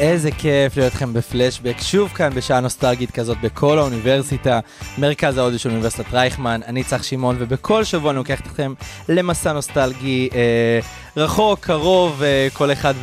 איזה כיף להיות לכם בפלשבק, שוב כאן בשעה נוסטלגית כזאת בכל האוניברסיטה, מרכז ההודי של אוניברסיטת רייכמן, אני צח שמעון, ובכל שבוע אני לוקח אתכם למסע נוסטלגי אה, רחוק, קרוב, אה, כל אחד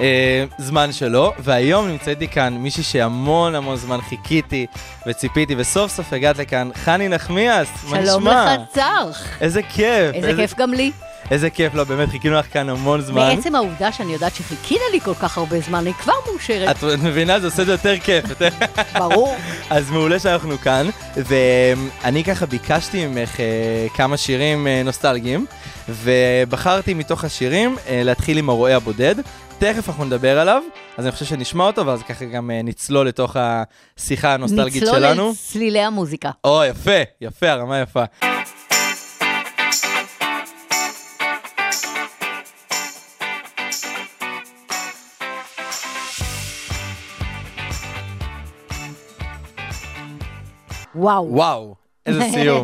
והזמן אה, שלו, והיום נמצאת לי כאן מישהי שהמון המון זמן חיכיתי וציפיתי, וסוף סוף הגעת לכאן, חני נחמיאס, מה נשמע? שלום לך, צח. איזה כיף. איזה כיף גם לי. איזה כיף, לא, באמת, חיכינו לך כאן המון זמן. מעצם העובדה שאני יודעת שחיכית לי כל כך הרבה זמן, אני כבר מאושרת. את מבינה? זה עושה את זה יותר כיף. ברור. אז מעולה שאנחנו כאן, ואני ככה ביקשתי ממך אה, כמה שירים אה, נוסטלגיים, ובחרתי מתוך השירים אה, להתחיל עם הרועה הבודד. תכף אנחנו נדבר עליו, אז אני חושב שנשמע אותו, ואז ככה גם נצלול לתוך השיחה הנוסטלגית נצלול שלנו. אל צלילי המוזיקה. או, יפה, יפה, הרמה יפה. וואו. וואו, איזה סיום.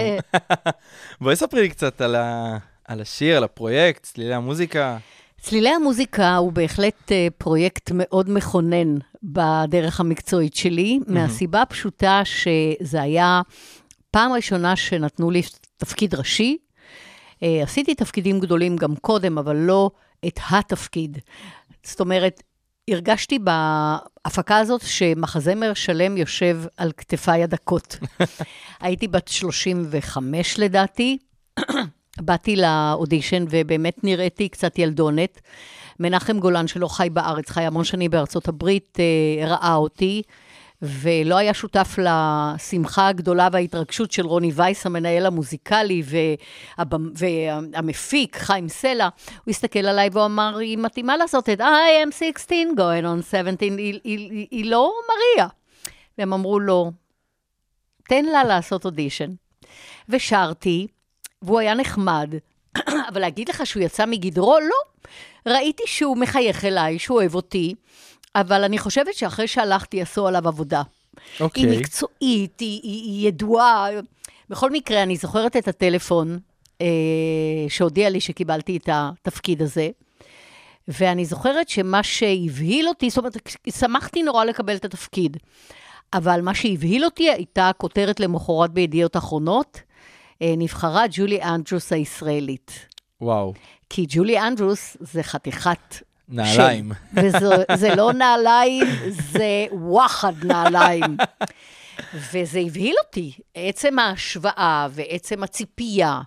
בואי ספרי לי קצת על, ה... על השיר, על הפרויקט, צלילי המוזיקה. צלילי המוזיקה הוא בהחלט אה, פרויקט מאוד מכונן בדרך המקצועית שלי, מהסיבה הפשוטה שזה היה פעם ראשונה שנתנו לי תפקיד ראשי. אה, עשיתי תפקידים גדולים גם קודם, אבל לא את התפקיד. זאת אומרת, הרגשתי בהפקה הזאת שמחזמר שלם יושב על כתפיי הדקות. הייתי בת 35 לדעתי, באתי לאודישן ובאמת נראיתי קצת ילדונת. מנחם גולן, שלא חי בארץ, חי המון שנים בארצות הברית, אה, ראה אותי, ולא היה שותף לשמחה הגדולה וההתרגשות של רוני וייס, המנהל המוזיקלי והבמ- והמפיק, חיים סלע. הוא הסתכל עליי והוא אמר, היא מתאימה לעשות את I am 16 going on 17, היא, היא, היא לא מריה. והם אמרו לו, תן לה לעשות אודישן. ושרתי, והוא היה נחמד, אבל להגיד לך שהוא יצא מגדרו? לא. ראיתי שהוא מחייך אליי, שהוא אוהב אותי, אבל אני חושבת שאחרי שהלכתי עשו עליו עבודה. אוקיי. היא מקצועית, היא, היא, היא ידועה. בכל מקרה, אני זוכרת את הטלפון אה, שהודיע לי שקיבלתי את התפקיד הזה, ואני זוכרת שמה שהבהיל אותי, זאת אומרת, שמחתי נורא לקבל את התפקיד, אבל מה שהבהיל אותי הייתה כותרת למחרת בידיעות אחרונות, אה, נבחרה ג'ולי אנדרוס הישראלית. וואו, כי ג'ולי אנדרוס זה חתיכת נעליים. וזה לא נעליים, זה וואחד נעליים. וזה הבהיל אותי, עצם ההשוואה ועצם הציפייה.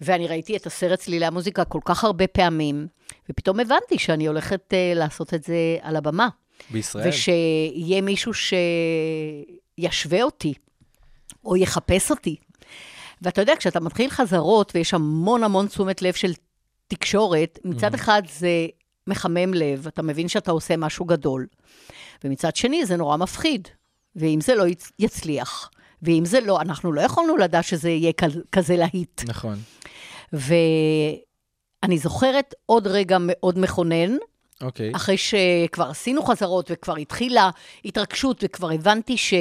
ואני ראיתי את הסרט צלילי המוזיקה כל כך הרבה פעמים, ופתאום הבנתי שאני הולכת uh, לעשות את זה על הבמה. בישראל. ושיהיה מישהו שישווה אותי, או יחפש אותי. ואתה יודע, כשאתה מתחיל חזרות, ויש המון המון תשומת לב של תקשורת, מצד אחד זה מחמם לב, אתה מבין שאתה עושה משהו גדול. ומצד שני, זה נורא מפחיד. ואם זה לא יצ- יצליח, ואם זה לא, אנחנו לא יכולנו לדעת שזה יהיה כזה להיט. נכון. ואני זוכרת עוד רגע מאוד מכונן, אוקיי. אחרי שכבר עשינו חזרות וכבר התחילה התרגשות וכבר הבנתי ש...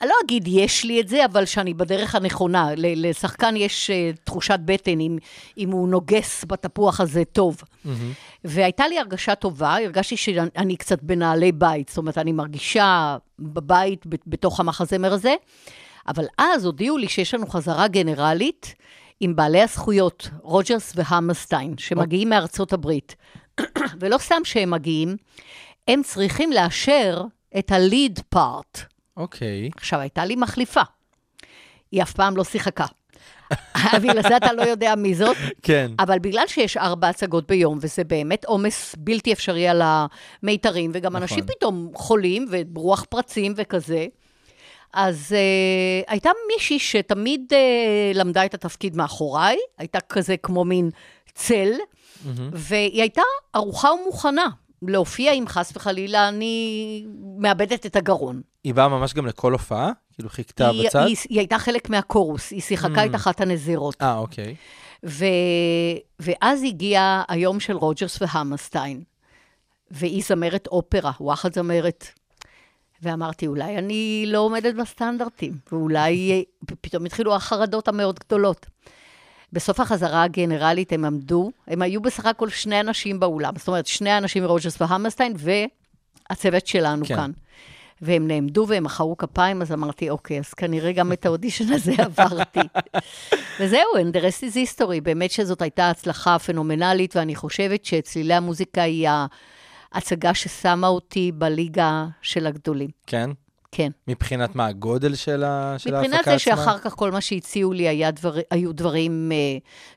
אני לא אגיד יש לי את זה, אבל שאני בדרך הנכונה. לשחקן יש uh, תחושת בטן אם, אם הוא נוגס בתפוח הזה טוב. מהמם. והייתה לי הרגשה טובה, הרגשתי שאני קצת בנעלי בית, זאת אומרת, אני מרגישה בבית בתוך המחזמר הזה, אבל אז הודיעו לי שיש לנו חזרה גנרלית עם בעלי הזכויות, רוג'רס והמרסטיין, שמגיעים מארצות הברית. ולא סתם שהם מגיעים, הם צריכים לאשר את הליד פארט. אוקיי. עכשיו, הייתה לי מחליפה. היא אף פעם לא שיחקה. בגלל זה אתה לא יודע מי זאת. כן. אבל בגלל שיש ארבע הצגות ביום, וזה באמת עומס בלתי אפשרי על המיתרים, וגם נכון. אנשים פתאום חולים, ורוח פרצים וכזה, אז uh, הייתה מישהי שתמיד uh, למדה את התפקיד מאחוריי, הייתה כזה כמו מין צל, והיא הייתה ערוכה ומוכנה להופיע אם חס וחלילה אני מאבדת את הגרון. היא באה ממש גם לכל הופעה? כאילו חיכתה היא, בצד? היא, היא הייתה חלק מהקורוס, היא שיחקה Mm. את אחת הנזירות. אה, אוקיי. ו... ואז הגיע היום של רוג'רס והמרסטיין, והיא זמרת אופרה, וואחד זמרת. ואמרתי, אולי אני לא עומדת בסטנדרטים, ואולי פתאום התחילו החרדות המאוד גדולות. בסוף החזרה הגנרלית הם עמדו, הם היו בסך הכל שני אנשים באולם, זאת אומרת, שני אנשים מרוג'רס והמרסטיין והצוות שלנו כן. כאן. והם נעמדו והם מחאו כפיים, אז אמרתי, אוקיי, אז כנראה גם את האודישן הזה עברתי. וזהו, and the rest is history. באמת שזאת הייתה הצלחה פנומנלית, ואני חושבת שצלילי המוזיקה היא ההצגה ששמה אותי בליגה של הגדולים. כן? כן. מבחינת מה, הגודל של ה- של ההפקה עצמה? מבחינת זה שאחר כך כל מה שהציעו לי היה דבר, היו דברים אה,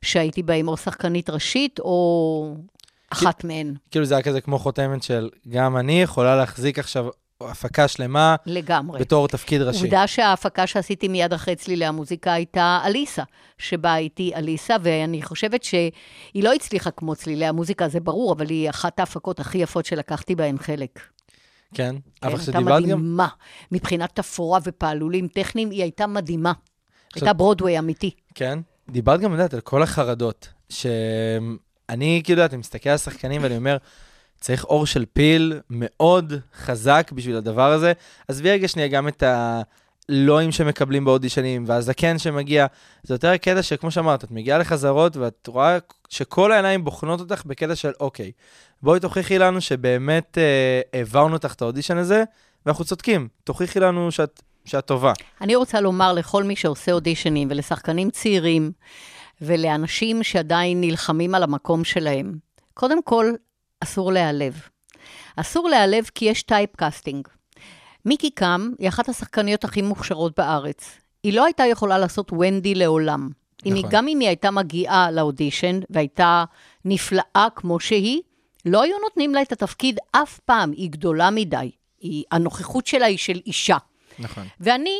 שהייתי בהם או שחקנית ראשית, או אחת מהן, כאילו זה היה כזה כמו חותמת של גם אני יכולה להחזיק עכשיו הפקה שלמה לגמרי. בתור תפקיד ראשי. עובדה שההפקה שעשיתי מיד אחרי צלילי המוזיקה הייתה אליסה, שבה הייתי אליסה, ואני חושבת שהיא לא הצליחה כמו צלילי המוזיקה, זה ברור, אבל היא אחת ההפקות הכי יפות שלקחתי בהן חלק. כן, כן, אבל הייתה כשדיברת גם... מדהימה. מבחינת תפאורה ופעלולים טכניים, היא הייתה מדהימה. עכשיו- הייתה ברודוויי אמיתי. כן. דיברת גם, יודעת, על כל החרדות. שאני, כאילו, אתה מסתכל על השחקנים ואני אומר, צריך אור של פיל מאוד חזק בשביל הדבר הזה. עזבי רגע שנייה גם את הלואים שמקבלים באודישנים, והזקן שמגיע. זה יותר הקטע שכמו שאמרת, את מגיעה לחזרות ואת רואה שכל העיניים בוחנות אותך בקטע של, אוקיי, בואי תוכיחי לנו שבאמת אה, העברנו אותך את האודישן הזה, ואנחנו צודקים. תוכיחי לנו שאת, שאת טובה. אני רוצה לומר לכל מי שעושה אודישנים, ולשחקנים צעירים, ולאנשים שעדיין נלחמים על המקום שלהם, קודם כל, אסור להיעלב. אסור להיעלב כי יש typecasting. מיקי קם היא אחת השחקניות הכי מוכשרות בארץ. היא לא הייתה יכולה לעשות ונדי לעולם. אם היא, נכון. גם אם היא הייתה מגיעה לאודישן והייתה נפלאה כמו שהיא, לא היו נותנים לה את התפקיד אף פעם, היא גדולה מדי. היא, הנוכחות שלה היא של אישה. נכון. ואני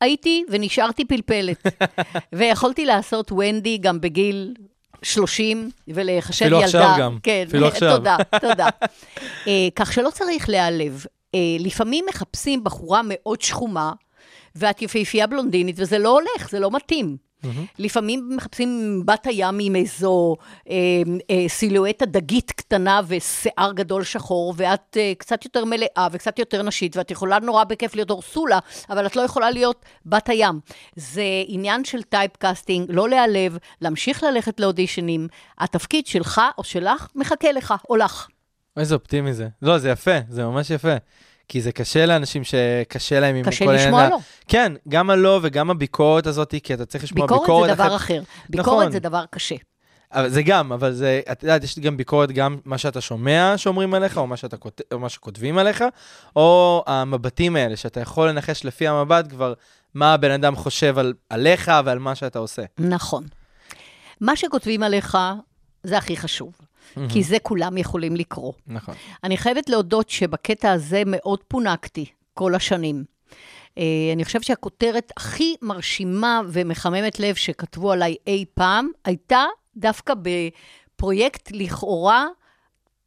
הייתי ונשארתי פלפלת. ויכולתי לעשות ונדי גם בגיל 30, ולחשב אפילו ילדה. עכשיו גם. כן, אפילו עכשיו. תודה, תודה. אה, כך שלא צריך להיעלב. אה, לפעמים מחפשים בחורה מאוד שחומה, ואת יפהפייה בלונדינית, וזה לא הולך, זה לא מתאים. לפעמים מחפשים בת הים עם איזו אה, אה, סילואטה דגית קטנה ושיער גדול שחור, ואת אה, קצת יותר מלאה וקצת יותר נשית, ואת יכולה נורא בכיף להיות אורסולה, אבל את לא יכולה להיות בת הים. זה עניין של typecasting, לא להיעלב, להמשיך ללכת לאודישנים. התפקיד שלך או שלך מחכה לך או לך. איזה אופטימי זה. לא, זה יפה, זה ממש יפה. כי זה קשה לאנשים שקשה להם עם קשה כל העניין לשמוע ה- לא. כן, גם הלא וגם הביקורת הזאת, כי אתה צריך לשמוע ביקורת, ביקורת זה דבר אחת- אחר. נכון. ביקורת זה דבר קשה. אבל זה גם, אבל זה, את יודעת, יש גם ביקורת גם מה שאתה שומע שאומרים עליך, או מה, שאתה, או מה שכותבים עליך, או המבטים האלה, שאתה יכול לנחש לפי המבט כבר מה הבן אדם חושב על, עליך ועל מה שאתה עושה. נכון. מה שכותבים עליך זה הכי חשוב, כי זה כולם יכולים לקרוא. נכון. אני חייבת להודות שבקטע הזה מאוד פונקתי כל השנים. אה, אני חושבת שהכותרת הכי מרשימה ומחממת לב שכתבו עליי אי פעם, הייתה דווקא בפרויקט לכאורה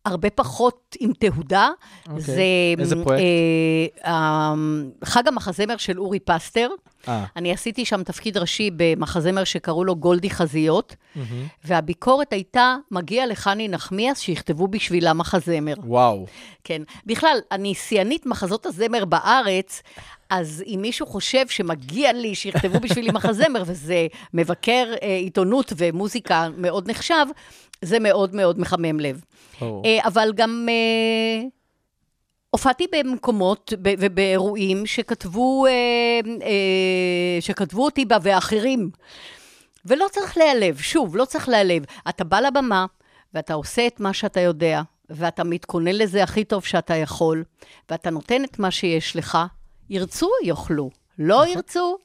הרבה פחות עם תהודה. אוקיי. זה איזה פרויקט? אה, אה, חג המחזמר של אורי פסטר. אה, אני עשיתי שם תפקיד ראשי במחזמר שקראו לו גולדי חזיות, מהמם. והביקורת הייתה, מגיע לחני נחמיאס שיכתבו בשבילה מחזמר. וואו. כן. בכלל, אני שיאנית מחזות הזמר בארץ, אז אם מישהו חושב שמגיע לי שיכתבו בשבילי מחזמר, וזה מבקר אה, עיתונות ומוזיקה מאוד נחשב, זה מאוד מאוד מחמם לב. אה, אבל גם אה, הופעתי במקומות ובאירועים שכתבו, אה, אה, שכתבו אותי בה ואחרים. ולא צריך להיעלב, שוב, לא צריך להיעלב. אתה בא לבמה ואתה עושה את מה שאתה יודע, ואתה מתכונן לזה הכי טוב שאתה יכול, ואתה נותן את מה שיש לך, ירצו, יאכלו. לא ירצו,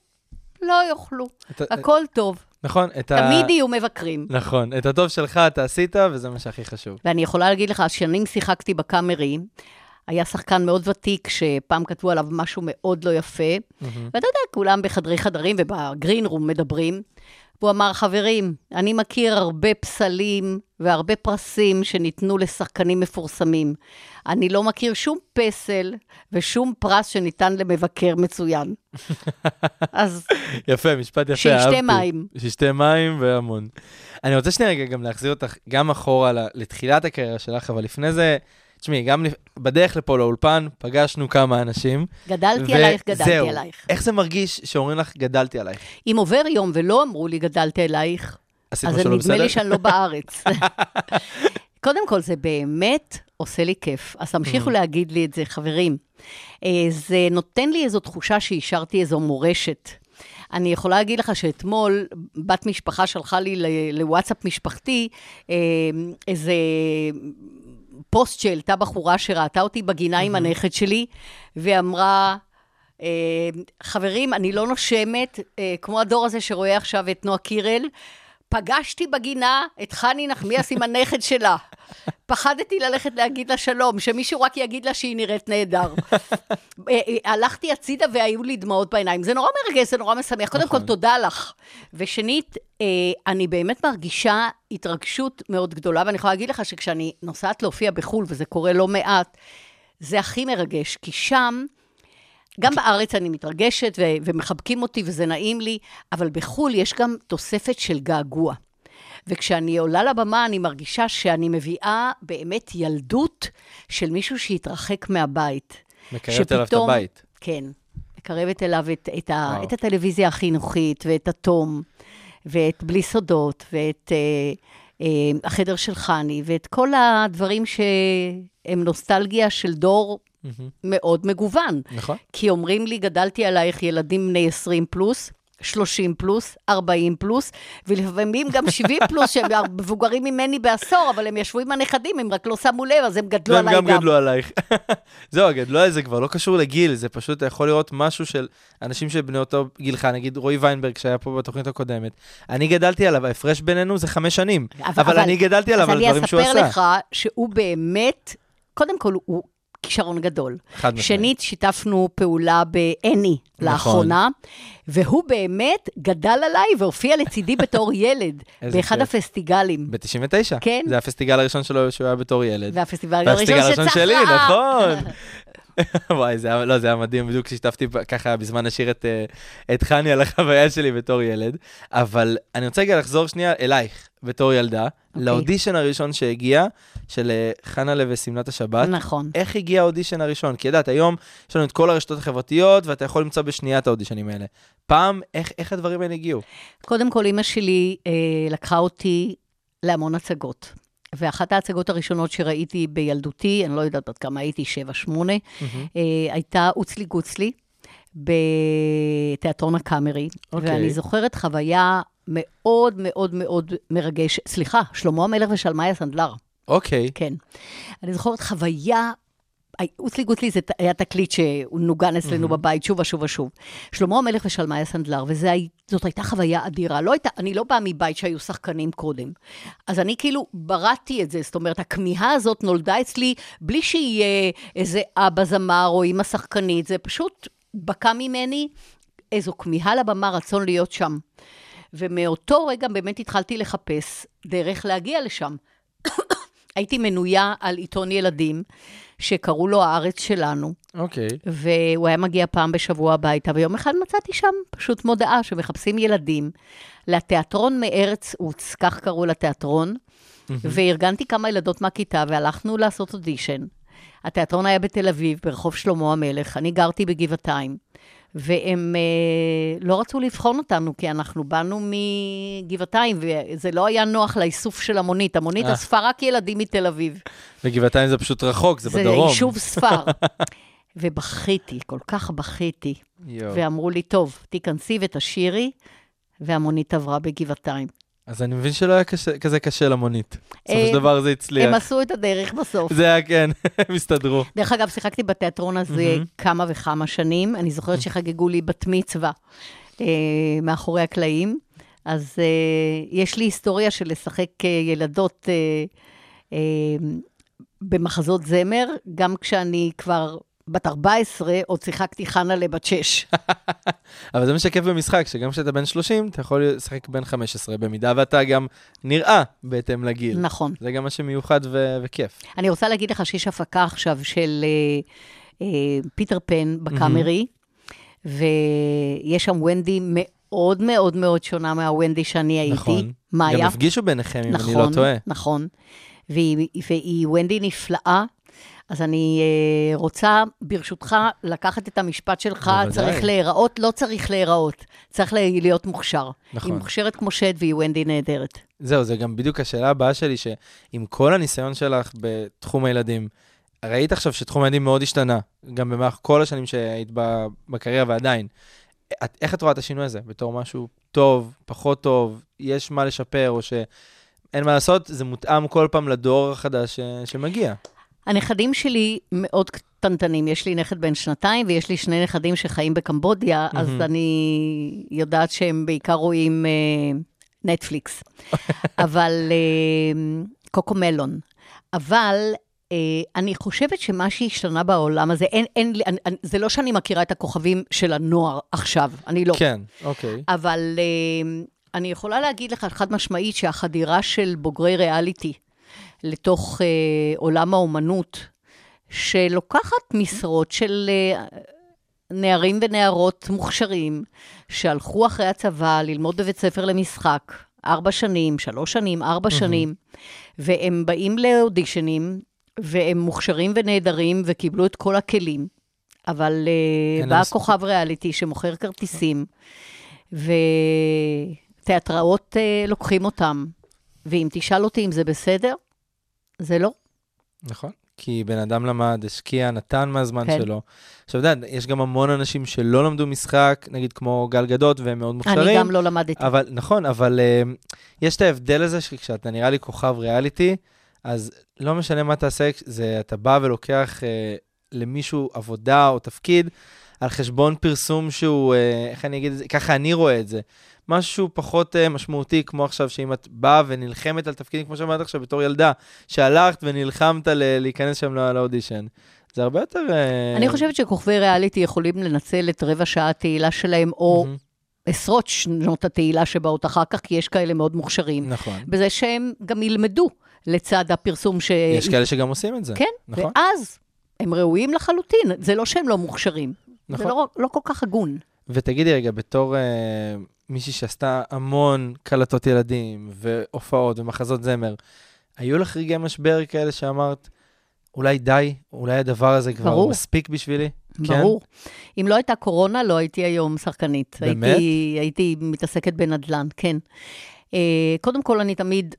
לא יאכלו. אתה- הכל טוב. נכון, את ה... תמיד יהיו מבקרים. נכון, את הטוב שלך אתה עשית, וזה מה שהכי חשוב. ואני יכולה להגיד לך, שנים שיחקתי בקאמרי, היה שחקן מאוד ותיק, שפעם כתבו עליו משהו מאוד לא יפה, ואתה יודע, כולם בחדרי חדרים ובגרין רום מדברים. והוא אמר, חברים, אני מכיר הרבה פסלים והרבה פרסים שניתנו לשחקנים מפורסמים. אני לא מכיר שום פסל ושום פרס שניתן למבקר מצוין. אז יפה, משפט יפה, שישתה אהבתי. מים. שישתה מים והמון. אני רוצה שנייה רגע גם להחזיר אותך גם אחורה לתחילת הקריירה שלך, אבל לפני זה, תשמעי, גם בדרך לפה לאולפן פגשנו כמה אנשים. גדלתי עלייך, גדלתי וזהו. עלייך. איך זה מרגיש שאומרים לך, גדלתי עלייך? אם עובר יום ולא אמרו לי, גדלתי עלייך, אז משהו לא נדמה בסדר? לי שאני לא בארץ. קודם כל, זה באמת עושה לי כיף. אז תמשיכו Mm. להגיד לי את זה, חברים. אה, זה נותן לי איזו תחושה שהשארתי איזו מורשת. אני יכולה להגיד לך שאתמול בת משפחה שלחה לי לוואטסאפ משפחתי אה, איזה פוסט שהעלתה בחורה שראתה אותי בגינה עם הנכד שלי, ואמרה, אה, חברים, אני לא נושמת, אה, כמו הדור הזה שרואה עכשיו את נועה קירל. פגשתי בגינה את חני נחמיאס עם הנכד שלה. פחדתי ללכת להגיד לה שלום, שמישהו רק יגיד לה שהיא נראית נהדר. אה, אה, הלכתי הצידה והיו לי דמעות בעיניים. זה נורא מרגש, זה נורא משמח. קודם כל, תודה לך. ושנית, אה, אני באמת מרגישה התרגשות מאוד גדולה, ואני יכולה להגיד לך שכשאני נוסעת להופיע בחו"ל, וזה קורה לא מעט, זה הכי מרגש, כי שם... גם בארץ אני מתרגשת ו- ומחבקים אותי וזה נעים לי, אבל בחו"ל יש גם תוספת של געגוע. וכשאני עולה לבמה, אני מרגישה שאני מביאה באמת ילדות של מישהו שהתרחק מהבית. מקרבת אליו את שפתאום- הבית. כן, מקרבת אליו את, את, ה. את הטלוויזיה החינוכית, ואת התום, ואת בלי סודות, ואת אה, אה, החדר של חני, ואת כל הדברים שהם נוסטלגיה של דור מאוד מגוון. נכון. כי אומרים לי, גדלתי עלייך ילדים בני 20 פלוס, 30 פלוס, 40 פלוס, ולפעמים גם 70 פלוס, שהם מבוגרים ממני בעשור, אבל הם ישבו עם הנכדים, הם רק לא שמו לב, אז הם גדלו והם עליי גם גדלו עלייך. זהו, הגדלו עליי זה כבר לא קשור לגיל, זה פשוט, אתה יכול לראות משהו של אנשים שבני אותו גילך, נגיד רועי ויינברג שהיה פה בתוכנית הקודמת. אני גדלתי עליו, ההפרש בינינו זה חמש שנים, אבל אני גדלתי עליו על דברים שהוא אז אני עשה. אספר לך שהוא באמת, קודם כל, הוא כישרון גדול. חד משמעית. שנית, שיתפנו פעולה באני נכון. לאחרונה, והוא באמת גדל עליי והופיע לצידי בתור ילד, באחד כיף. הפסטיגלים. ב-99. כן. זה הפסטיגל הראשון שלו שהוא היה בתור ילד. והפסטיגל הראשון שצח שלי. נכון. וואי, זה היה, לא, זה היה מדהים, בדיוק כששיתפתי ככה בזמן השיר את, אה, את חני על החוויה שלי בתור ילד. אבל אני רוצה רגע לחזור שנייה אלייך בתור ילדה. לאודישן הראשון שהגיע, של אה, חנה לב ושמלת השבת. נכון. איך הגיע האודישן הראשון? כי ידעת, היום יש לנו את כל הרשתות החברתיות, ואתה יכול למצוא בשנייה את האודישנים האלה. פעם, איך, איך הדברים האלה הגיעו? קודם כל, אימא שלי אה, לקחה אותי להמון הצגות. ואחת ההצגות הראשונות שראיתי בילדותי, אני לא יודעת עד כמה הייתי, שבע, שמונה, אה, הייתה אוצלי גוצלי בתיאטרון הקאמרי. אוקיי. ואני זוכרת חוויה מאוד מאוד מאוד מרגשת. סליחה, שלמה המלך ושלמאי הסנדלר. אוקיי, כן. אני זוכרת חוויה, אוצלי גוצלי זה היה תקליט שהוא נוגן אצלנו בבית שוב ושוב ושוב. שלמה המלך ושלמאי הסנדלר, וזאת הייתה חוויה אדירה. לא הייתה, אני לא באה מבית שהיו שחקנים קודם. אז אני כאילו בראתי את זה, זאת אומרת, הכמיהה הזאת נולדה אצלי בלי שיהיה איזה אבא זמר או אימא שחקנית, זה פשוט בקע ממני איזו כמיהה לבמה, רצון להיות שם. ומאותו רגע באמת התחלתי לחפש דרך להגיע לשם. הייתי מנויה על עיתון ילדים, שקראו לו הארץ שלנו, אוקיי. והוא היה מגיע פעם בשבוע הביתה, ויום אחד מצאתי שם פשוט מודעה שמחפשים ילדים לתיאטרון מארץ עוץ, כך קראו לתיאטרון, וארגנתי כמה ילדות מהכיתה והלכנו לעשות אודישן. התיאטרון היה בתל אביב, ברחוב שלמה המלך, אני גרתי בגבעתיים, והם אה, לא רצו לבחון אותנו, כי אנחנו באנו מגבעתיים, וזה לא היה נוח לאיסוף של המונית. המונית אה. אספה רק ילדים מתל אביב. וגבעתיים זה פשוט רחוק, זה בדרום. זה יישוב ספר. ובכיתי, כל כך בכיתי. יואו. ואמרו לי, טוב, תיכנסי ותשאירי, והמונית עברה בגבעתיים. אז אני מבין שלא היה קשה, כזה קשה למונית. בסופו אה, של דבר זה הצליח. הם עשו את הדרך בסוף. זה היה כן, הם הסתדרו. דרך אגב, שיחקתי בתיאטרון הזה כמה וכמה שנים. אני זוכרת שחגגו לי בת מצווה אה, מאחורי הקלעים. אז אה, יש לי היסטוריה של לשחק ילדות במחזות זמר, גם כשאני כבר בת 14, עוד שיחקתי חנה לבת 6. אבל זה משקף במשחק, שגם כשאתה בן 30, אתה יכול לשחק בן 15, במידה ואתה גם נראה בהתאם לגיל. נכון. זה גם מה שמיוחד ו- וכיף. אני רוצה להגיד לך שיש הפקה עכשיו של אה, אה, פיטר פן בקאמרי, ויש שם ונדי מאוד מאוד מאוד שונה מהוונדי שאני הייתי. נכון. מאיה. גם הפגישו ביניכם, אם אני לא נכון, טועה. נכון. והיא, והיא ונדי נפלאה. אז אני אה, רוצה, ברשותך, לקחת את המשפט שלך, בוודאי. צריך להיראות, לא צריך להיראות, צריך לה- להיות מוכשר. נכון. היא מוכשרת כמו שד והיא ונדי נהדרת. זהו, זה גם בדיוק השאלה הבאה שלי, שעם כל הניסיון שלך בתחום הילדים, ראית עכשיו שתחום הילדים מאוד השתנה, גם במהלך כל השנים שהיית בקריירה ועדיין. את, איך את רואה את השינוי הזה? בתור משהו טוב, פחות טוב, יש מה לשפר, או שאין מה לעשות, זה מותאם כל פעם לדור החדש ש- שמגיע. הנכדים שלי מאוד קטנטנים, יש לי נכד בן שנתיים ויש לי שני נכדים שחיים בקמבודיה, אז אני יודעת שהם בעיקר רואים אה, נטפליקס, אבל אה, קוקו מלון. אבל אה, אני חושבת שמה שהשתנה בעולם הזה, אין, אין, אני, אני, זה לא שאני מכירה את הכוכבים של הנוער עכשיו, אני לא. כן, אוקיי. אבל uh, אני יכולה להגיד לך חד משמעית שהחדירה של בוגרי ריאליטי לתוך uh, עולם האומנות, שלוקחת משרות של uh, נערים ונערות מוכשרים, שהלכו אחרי הצבא ללמוד בבית ספר למשחק, ארבע שנים, שלוש שנים, ארבע שנים, והם באים לאודישנים, והם מוכשרים ונהדרים, וקיבלו את כל הכלים. אבל uh, בא להם כוכב ריאליטי שמוכר כרטיסים, ותיאטראות uh, לוקחים אותם. ואם תשאל אותי אם זה בסדר, זה לא. נכון. כי בן אדם למד, השקיע, נתן מהזמן כן. שלו. עכשיו, אתה יודע, יש גם המון אנשים שלא למדו משחק, נגיד כמו גל גדות, והם מאוד מוכשרים. אני גם לא למדתי. אבל, נכון, אבל uh, יש את ההבדל הזה שכשאתה נראה לי כוכב ריאליטי, אז לא משנה מה תעשה, זה אתה בא ולוקח uh, למישהו עבודה או תפקיד על חשבון פרסום שהוא, uh, איך אני אגיד את זה, ככה אני רואה את זה. משהו פחות uh, משמעותי, כמו עכשיו, שאם את באה ונלחמת על תפקידים, כמו שאמרת עכשיו, בתור ילדה, שהלכת ונלחמת ל- להיכנס שם לא- לאודישן. זה הרבה יותר... uh, אני חושבת שכוכבי ריאליטי יכולים לנצל את רבע שעה התהילה שלהם, או מהמם. עשרות שנות התהילה שבאות אחר כך, כי יש כאלה מאוד מוכשרים. נכון. בזה שהם גם ילמדו לצד הפרסום ש... יש כאלה שגם עושים את זה. כן, נכון. ואז הם ראויים לחלוטין. זה לא שהם לא מוכשרים. נכון. זה לא, לא כל כך הגון. ותגידי רגע, בתור אה, מישהי שעשתה המון קלטות ילדים, והופעות ומחזות זמר, היו לך רגעי משבר כאלה שאמרת, אולי די, אולי הדבר הזה כבר ברור. מספיק בשבילי? ברור. אם לא הייתה קורונה, לא הייתי היום שחקנית. באמת? הייתי, הייתי מתעסקת בנדל"ן, כן. אה, קודם כל, אני תמיד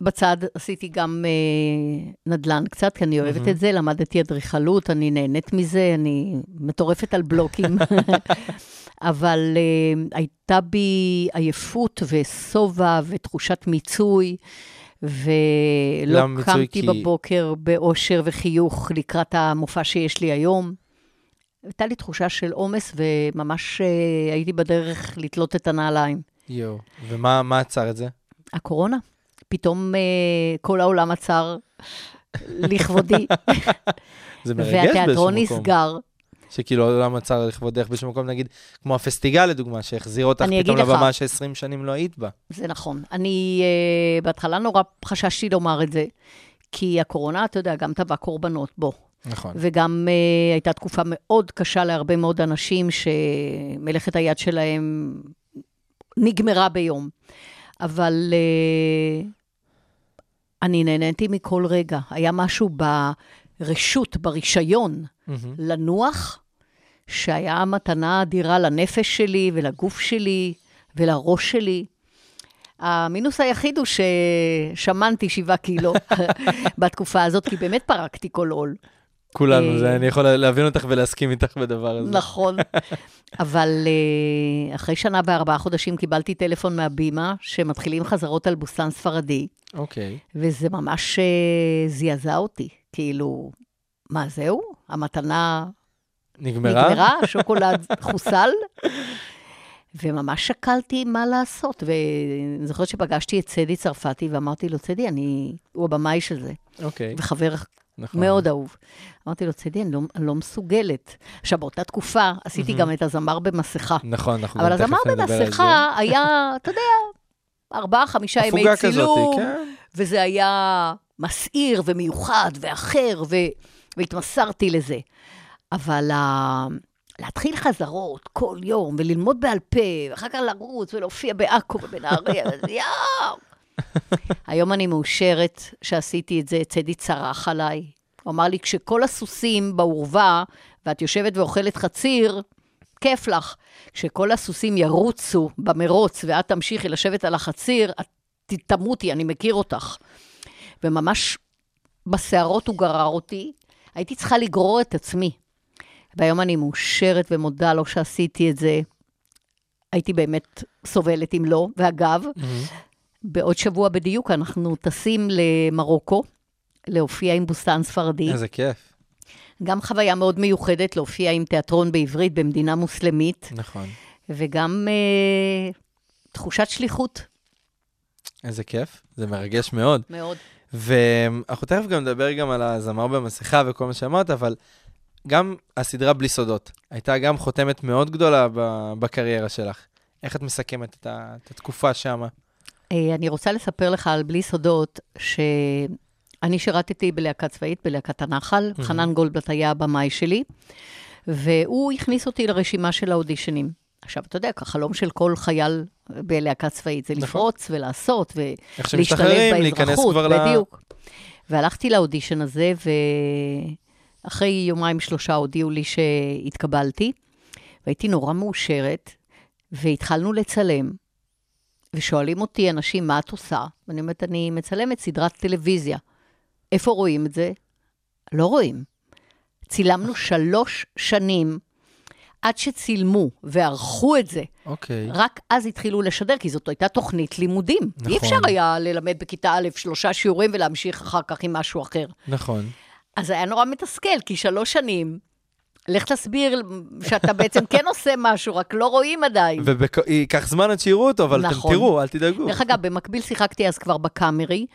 בצד עשיתי גם אה, נדל"ן קצת, כי אני אוהבת מהמם. את זה, למדתי אדריכלות, אני נהנית מזה, אני מטורפת על בלוקים. אבל אה, הייתה בי עייפות ושובע ותחושת מיצוי. ולא? קמתי כי- בבוקר באושר וחיוך לקראת המופע שיש לי היום. הייתה לי תחושה של עומס, וממש אה, הייתי בדרך לתלות את הנעליים. יואו. ומה מה עצר את זה? הקורונה, פתאום אה, כל העולם עצר לכבודי, זה מרגש באיזשהו והתיאטרון מקום. נסגר. שכאילו העולם עצר לכבודך באיזשהו מקום, נגיד, כמו הפסטיגל לדוגמה, שהחזיר אותך פתאום. לבמה ש-20 שנים לא היית בה. זה נכון. אני אה, בהתחלה נורא חששתי לומר את זה, כי הקורונה, אתה יודע, גם טבע קורבנות, בוא. נכון. וגם uh, הייתה תקופה מאוד קשה להרבה מאוד אנשים שמלאכת היד שלהם נגמרה ביום. אבל uh, אני נהניתי מכל רגע. היה משהו ברשות, ברישיון, מהמם. לנוח, שהיה מתנה אדירה לנפש שלי ולגוף שלי ולראש שלי. המינוס היחיד הוא ששמנתי שבעה קילו בתקופה הזאת, כי באמת פרקתי כל עול. כולנו, אה, זה- אני יכול להבין אותך ולהסכים איתך בדבר הזה. נכון. אבל אה, אחרי שנה וארבעה חודשים קיבלתי טלפון מהבימה, שמתחילים חזרות על בוסן ספרדי, אוקיי. וזה ממש אה, זעזע אותי. כאילו, מה זהו? המתנה נגמרה? נגמרה, השוקולד חוסל. וממש שקלתי מה לעשות, ואני זוכרת שפגשתי את צדי צרפתי ואמרתי לו, צדי, אני, הוא הבמאי של זה, אוקיי. וחבר נכון. מאוד אהוב. אמרתי לו, צידי, אני לא, אני לא מסוגלת. עכשיו, באותה תקופה עשיתי גם את הזמר במסכה. נכון, אנחנו אבל הזמר. במסכה היה, אתה יודע, ארבעה, חמישה ימי הפוגה צילום, כזאת, כן. וזה היה מסעיר ומיוחד ואחר, ו... והתמסרתי לזה. אבל ה... להתחיל חזרות כל יום, וללמוד בעל פה, ואחר כך לרוץ ולהופיע בעכו ובנהריה, יואו. היום אני מאושרת שעשיתי את זה, צדי צרח עליי. הוא אמר לי, כשכל הסוסים בעורווה, ואת יושבת ואוכלת חציר, כיף לך. כשכל הסוסים ירוצו במרוץ, ואת תמשיכי לשבת על החציר, את תמותי, אני מכיר אותך. וממש בסערות הוא גרר אותי, הייתי צריכה לגרור את עצמי. והיום אני מאושרת ומודה לו שעשיתי את זה. הייתי באמת סובלת אם לא. ואגב, בעוד שבוע בדיוק אנחנו טסים למרוקו, להופיע עם בוסתן ספרדי. איזה כיף. גם חוויה מאוד מיוחדת להופיע עם תיאטרון בעברית במדינה מוסלמית, נכון. וגם אה, תחושת שליחות איזה כיף. זה מרגש מאוד. מאוד. ואנחנו תכף גם נדבר גם על הזמר במסכה וכל מה שאמרת, אבל גם הסדרה בלי סודות הייתה גם חותמת מאוד גדולה בקריירה שלך. איך את מסכמת את, ה- את התקופה שמה? אה, אני רוצה לספר לך על בלי סודות, שאני שירתתי בלהקה צבאית, בלהקת הנחל, חנן גולדבלט היה הבמאי שלי, והוא הכניס אותי לרשימה של האודישנים. עכשיו, אתה יודע, החלום של כל חייל בלהקה צבאית זה נכון. לפרוץ ולעשות ולהשתלב באזרחות, כבר ל... בדיוק. והלכתי לאודישן הזה, ואחרי יומיים שלושה הודיעו לי שהתקבלתי, והייתי נורא מאושרת, והתחלנו לצלם, ושואלים אותי אנשים, מה את עושה? ואני אומרת, אני מצלמת סדרת טלוויזיה. איפה רואים את זה? לא רואים. צילמנו שלוש שנים עד שצילמו וערכו את זה. אוקיי. רק אז התחילו לשדר, כי זאת הייתה תוכנית לימודים. נכון. אי אפשר היה ללמד בכיתה א' שלושה שיעורים ולהמשיך אחר כך עם משהו אחר. נכון. אז היה נורא מתסכל, כי שלוש שנים, לך תסביר שאתה בעצם כן עושה משהו, רק לא רואים עדיין. וייקח זמן עד שיראו אותו, אבל נכון. אתם תראו, אל תדאגו. דרך אגב, במקביל שיחקתי אז כבר בקאמרי,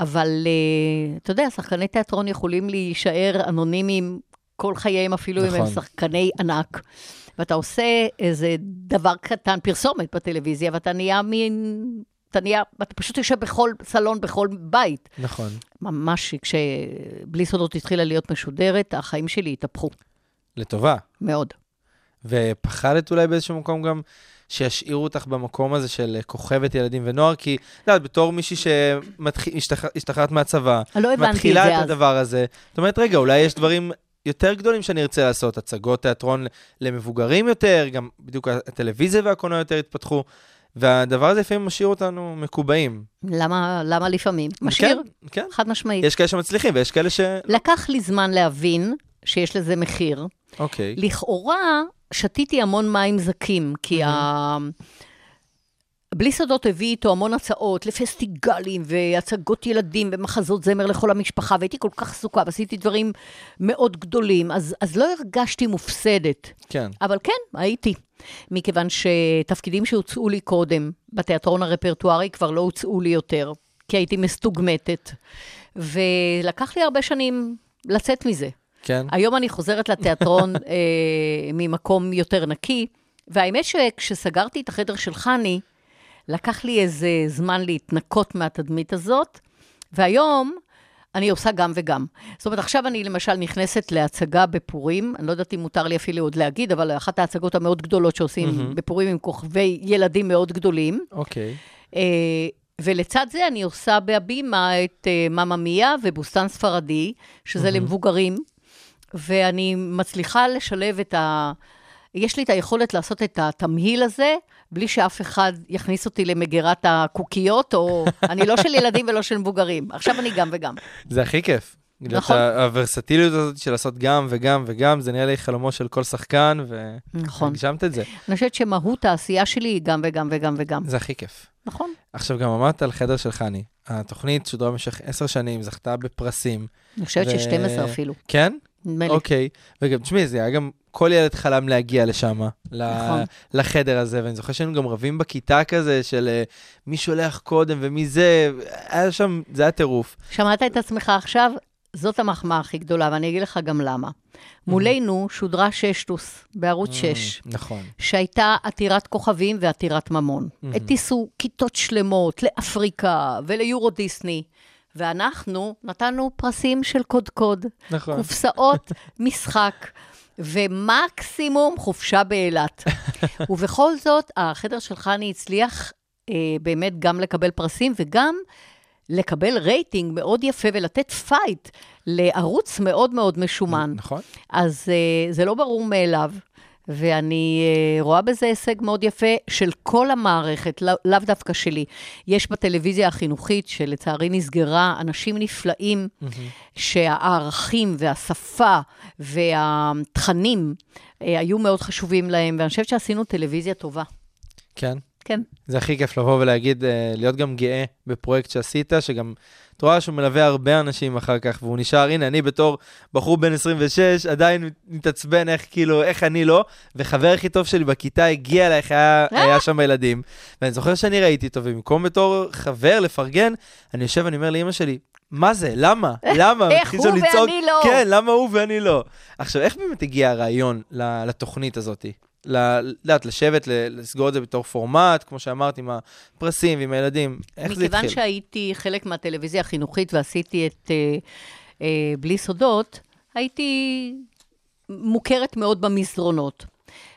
אבל uh, אתה יודע, שחקני תיאטרון יכולים להישאר אנונימיים כל חייהם, אפילו אם הם נכון. שחקני ענק. ואתה עושה איזה דבר קטן, פרסומת בטלוויזיה, ואתה נהיה מין... אתה נהיה, אתה פשוט יושב בכל סלון, בכל בית. נכון. ממש, כשבלי סודות התחילה להיות משודרת, החיים שלי התהפכו מאוד. לטובה. ופחדת אולי באיזשהו מקום גם שישאירו אותך במקום הזה של כוכבת ילדים ונוער, כי, את יודעת, בתור מישהי שהשתחררת מהצבא, לא את מתחילה את אז. הדבר הזה, זאת אומרת, רגע, אולי יש דברים יותר גדולים שאני ארצה לעשות, הצגות תיאטרון למבוגרים יותר, גם בדיוק הטלוויזיה והקולנוע יותר התפתחו, והדבר הזה לפעמים משאיר אותנו מקובעים. למה, למה לפעמים? משאיר, כן, כן. חד משמעית. יש כאלה שמצליחים ויש כאלה ש... לקח לי זמן להבין שיש לזה מחיר. אוקיי. לכאורה, שתיתי המון מים זכים, כי ה... בלי סודות הביא איתו המון הצעות לפסטיגלים והצגות ילדים ומחזות זמר לכל המשפחה, והייתי כל כך עסוקה ועשיתי דברים מאוד גדולים, אז, אז לא הרגשתי מופסדת. כן. אבל כן, הייתי. מכיוון שתפקידים שהוצאו לי קודם בתיאטרון הרפרטוארי כבר לא הוצאו לי יותר, כי הייתי מסתוגמטת. ולקח לי הרבה שנים לצאת מזה. כן. היום אני חוזרת לתיאטרון אה, ממקום יותר נקי, והאמת שכשסגרתי את החדר של חני, לקח לי איזה זמן להתנקות מהתדמית הזאת, והיום אני עושה גם וגם. זאת אומרת, עכשיו אני למשל נכנסת להצגה בפורים, אני לא יודעת אם מותר לי אפילו עוד להגיד, אבל אחת ההצגות המאוד גדולות שעושים מהמם. בפורים עם כוכבי ילדים מאוד גדולים. אוקיי. אה, ולצד זה אני עושה בהבימה את אה, ממא מיה ובוסתן ספרדי, שזה למבוגרים, ואני מצליחה לשלב את ה... יש לי את היכולת לעשות את התמהיל הזה, בלי שאף אחד יכניס אותי למגירת הקוקיות, או אני לא של ילדים ולא של מבוגרים. עכשיו אני גם וגם. זה הכי כיף. נכון. הוורסטיליות הזאת של לעשות גם וגם וגם, זה נראה לי חלומו של כל שחקן, נכון. והגשמת את זה. אני חושבת שמהות העשייה שלי היא גם וגם וגם וגם. זה הכי כיף. נכון. עכשיו, גם אמרת על חדר של חני. התוכנית שודרה במשך עשר שנים, זכתה בפרסים. אני חושבת ו- ש-12 אפילו. כן? נדמה לי. אוקיי. וגם, תשמעי, זה היה גם, כל ילד חלם להגיע לשם, נכון. לחדר הזה, ואני זוכר שהיינו גם רבים בכיתה כזה, של אה, מי שולח קודם ומי זה, היה שם, זה היה טירוף. שמעת את עצמך עכשיו? זאת המחמאה הכי גדולה, ואני אגיד לך גם למה. מולנו שודרה ששטוס בערוץ 6. נכון. שהייתה עתירת כוכבים ועתירת ממון. הטיסו כיתות שלמות לאפריקה וליורו דיסני, ואנחנו נתנו פרסים של קודקוד. נכון. קופסאות משחק. ומקסימום חופשה באילת. ובכל זאת, החדר של חני הצליח אה, באמת גם לקבל פרסים וגם לקבל רייטינג מאוד יפה ולתת פייט לערוץ מאוד מאוד משומן. נכון. אז uh, זה לא ברור מאליו, ואני uh, רואה בזה הישג מאוד יפה של כל המערכת, לא, לאו דווקא שלי. יש בטלוויזיה החינוכית, שלצערי נסגרה, אנשים נפלאים, שהערכים והשפה והתכנים uh, היו מאוד חשובים להם, ואני חושבת שעשינו טלוויזיה טובה. כן. כן. זה הכי כיף לבוא ולהגיד, אה, להיות גם גאה בפרויקט שעשית, שגם, את רואה שהוא מלווה הרבה אנשים אחר כך, והוא נשאר, הנה, אני בתור בחור בן 26, עדיין מתעצבן איך, כאילו, איך אני לא, וחבר הכי טוב שלי בכיתה הגיע אלייך, היה, היה שם ילדים, ואני זוכר שאני ראיתי אותו, ובמקום בתור חבר לפרגן, אני יושב ואני אומר לאמא שלי, מה זה? למה? למה? איך הוא לצעוק, ואני לא? כן, למה הוא ואני לא? עכשיו, איך באמת הגיע הרעיון לתוכנית הזאת? ל- יודעת, לשבת, לסגור את זה בתור פורמט, כמו שאמרת, עם הפרסים ועם הילדים. איך זה התחיל? מכיוון שהייתי חלק מהטלוויזיה החינוכית ועשיתי את אה, אה, בלי סודות, הייתי מוכרת מאוד במסדרונות.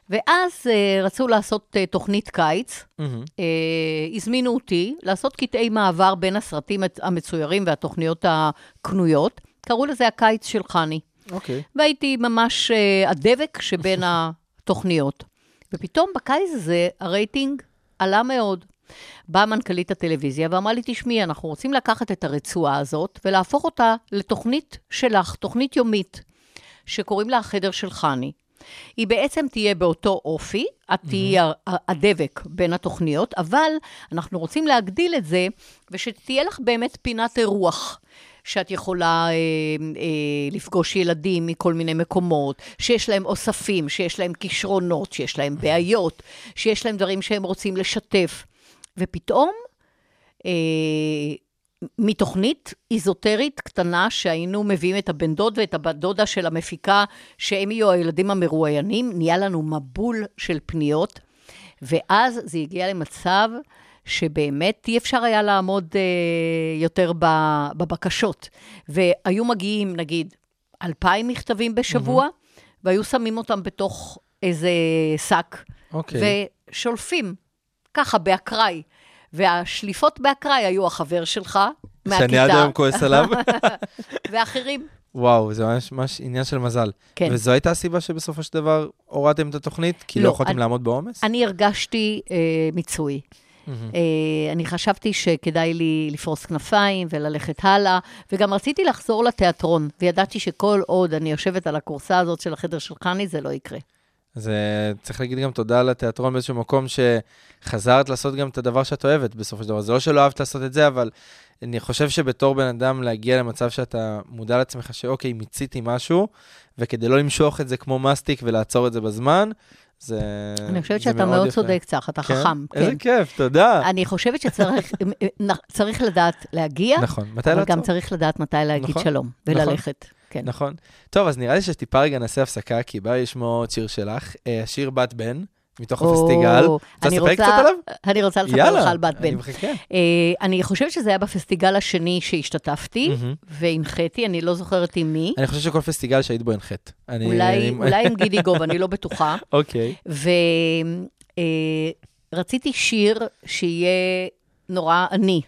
ואז אה, רצו לעשות אה, תוכנית קיץ, מהמם. אה, הזמינו אותי לעשות קטעי מעבר בין הסרטים המצ- המצוירים והתוכניות הקנויות. קראו לזה הקיץ של חני. אוקיי. והייתי ממש אה, הדבק שבין התוכניות. ופתאום בקיץ הזה הרייטינג עלה מאוד. באה מנכ"לית הטלוויזיה ואמרה לי, תשמעי, אנחנו רוצים לקחת את הרצועה הזאת ולהפוך אותה לתוכנית שלך, תוכנית יומית, שקוראים לה החדר של חני. היא בעצם תהיה באותו אופי, את תהיי הדבק בין התוכניות, אבל אנחנו רוצים להגדיל את זה, ושתהיה לך באמת פינת אירוח. שאת יכולה אה, אה, לפגוש ילדים מכל מיני מקומות, שיש להם אוספים, שיש להם כישרונות, שיש להם בעיות, שיש להם דברים שהם רוצים לשתף. ופתאום, אה, מתוכנית איזוטרית קטנה שהיינו מביאים את הבן דוד ואת הבת דודה של המפיקה, שהם יהיו הילדים המרואיינים, נהיה לנו מבול של פניות, ואז זה הגיע למצב שבאמת אי אפשר היה לעמוד אה, יותר בבקשות. והיו מגיעים, נגיד, אלפיים מכתבים בשבוע, והיו שמים אותם בתוך איזה שק, אוקיי. ושולפים, ככה, באקראי. והשליפות באקראי היו החבר שלך, מהכיתה. שאני עד היום כועס עליו. ואחרים. וואו, זה ממש, ממש עניין של מזל. כן. וזו הייתה הסיבה שבסופו של דבר הורדתם את התוכנית? כי לא, לא, יכולתם אני- לעמוד בעומס? אני הרגשתי אה, מיצוי. אה, אני חשבתי שכדאי לי לפרוס כנפיים וללכת הלאה, וגם רציתי לחזור לתיאטרון, וידעתי שכל עוד אני יושבת על הכורסה הזאת של החדר של חני, זה לא יקרה. אז אה, צריך להגיד גם תודה לתיאטרון באיזשהו מקום שחזרת לעשות גם את הדבר שאת אוהבת בסופו של דבר. זה לא שלא אהבת לעשות את זה, אבל אני חושב שבתור בן אדם להגיע למצב שאתה מודע לעצמך שאוקיי, מיציתי משהו, וכדי לא למשוך את זה כמו מסטיק ולעצור את זה בזמן, זה אני חושבת שאתה מאוד יפה. צודק, צח, אתה כן? חכם. איזה כן. כיף, תודה. אני חושבת שצריך צריך לדעת להגיע, נכון, מתי אבל לעצור? גם צריך לדעת מתי להגיד נכון, שלום, וללכת. כן. נכון. טוב, אז נראה לי שטיפה רגע נעשה הפסקה, כי בא לי לשמוע עוד שיר שלך, אה, השיר בת בן, מתוך הפסטיגל. רוצה לספר קצת עליו? אני רוצה לספר לך על בת אני בן. מחכה. אה, אני חושבת שזה היה בפסטיגל השני שהשתתפתי. והנחיתי, אני לא זוכרת עם מי. אני חושב שכל פסטיגל שהיית בו הנחית. אולי, עם גידי גוב, אני לא בטוחה. אוקיי. ורציתי שיר שיהיה נורא עני.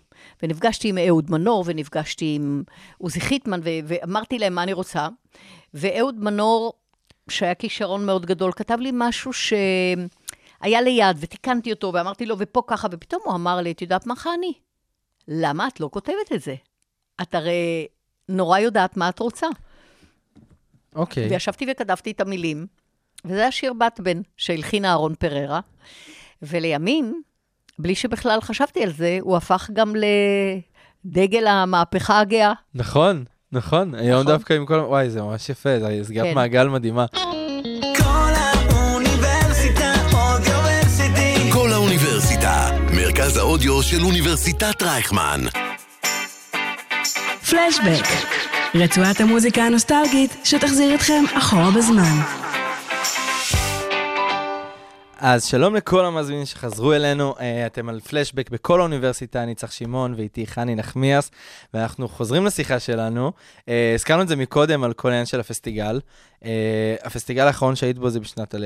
ונפגשתי עם אהוד מנור, ונפגשתי עם עוזי חיטמן, ואמרתי להם מה אני רוצה. ואהוד מנור, שהיה כישרון מאוד גדול, כתב לי משהו שהיה ליד, ותיקנתי אותו, ואמרתי לו, ופה ככה, ופתאום הוא אמר לי, את יודעת מה, חני? למה את לא כותבת את זה? את הרי נורא יודעת מה את רוצה. אוקיי. וישבתי וכתבתי את המילים, וזה היה שיר בת בן שהלחין אהרון פררה, ולימים, בלי שבכלל חשבתי על זה, הוא הפך גם לדגל המהפכה הגאה. נכון, נכון. היום נכון. דווקא עם כל... וואי, זה ממש יפה, זה סגירת כן. מעגל מדהימה. כל האוניברסיטה אודיוורסיטי. כל האוניברסיטה, מרכז האודיו של אוניברסיטת רייכמן. פלשבק, רצועת המוזיקה הנוסטלגית שתחזיר אתכם אחורה בזמן. אז שלום לכל המאזינים שחזרו אלינו, אה, אתם על פלשבק בכל האוניברסיטה, אני צח שמעון ואיתי חני נחמיאס, ואנחנו חוזרים לשיחה שלנו. אה, הזכרנו את זה מקודם על כל העניין של הפסטיגל. אה, הפסטיגל האחרון שהיית בו זה בשנת אה,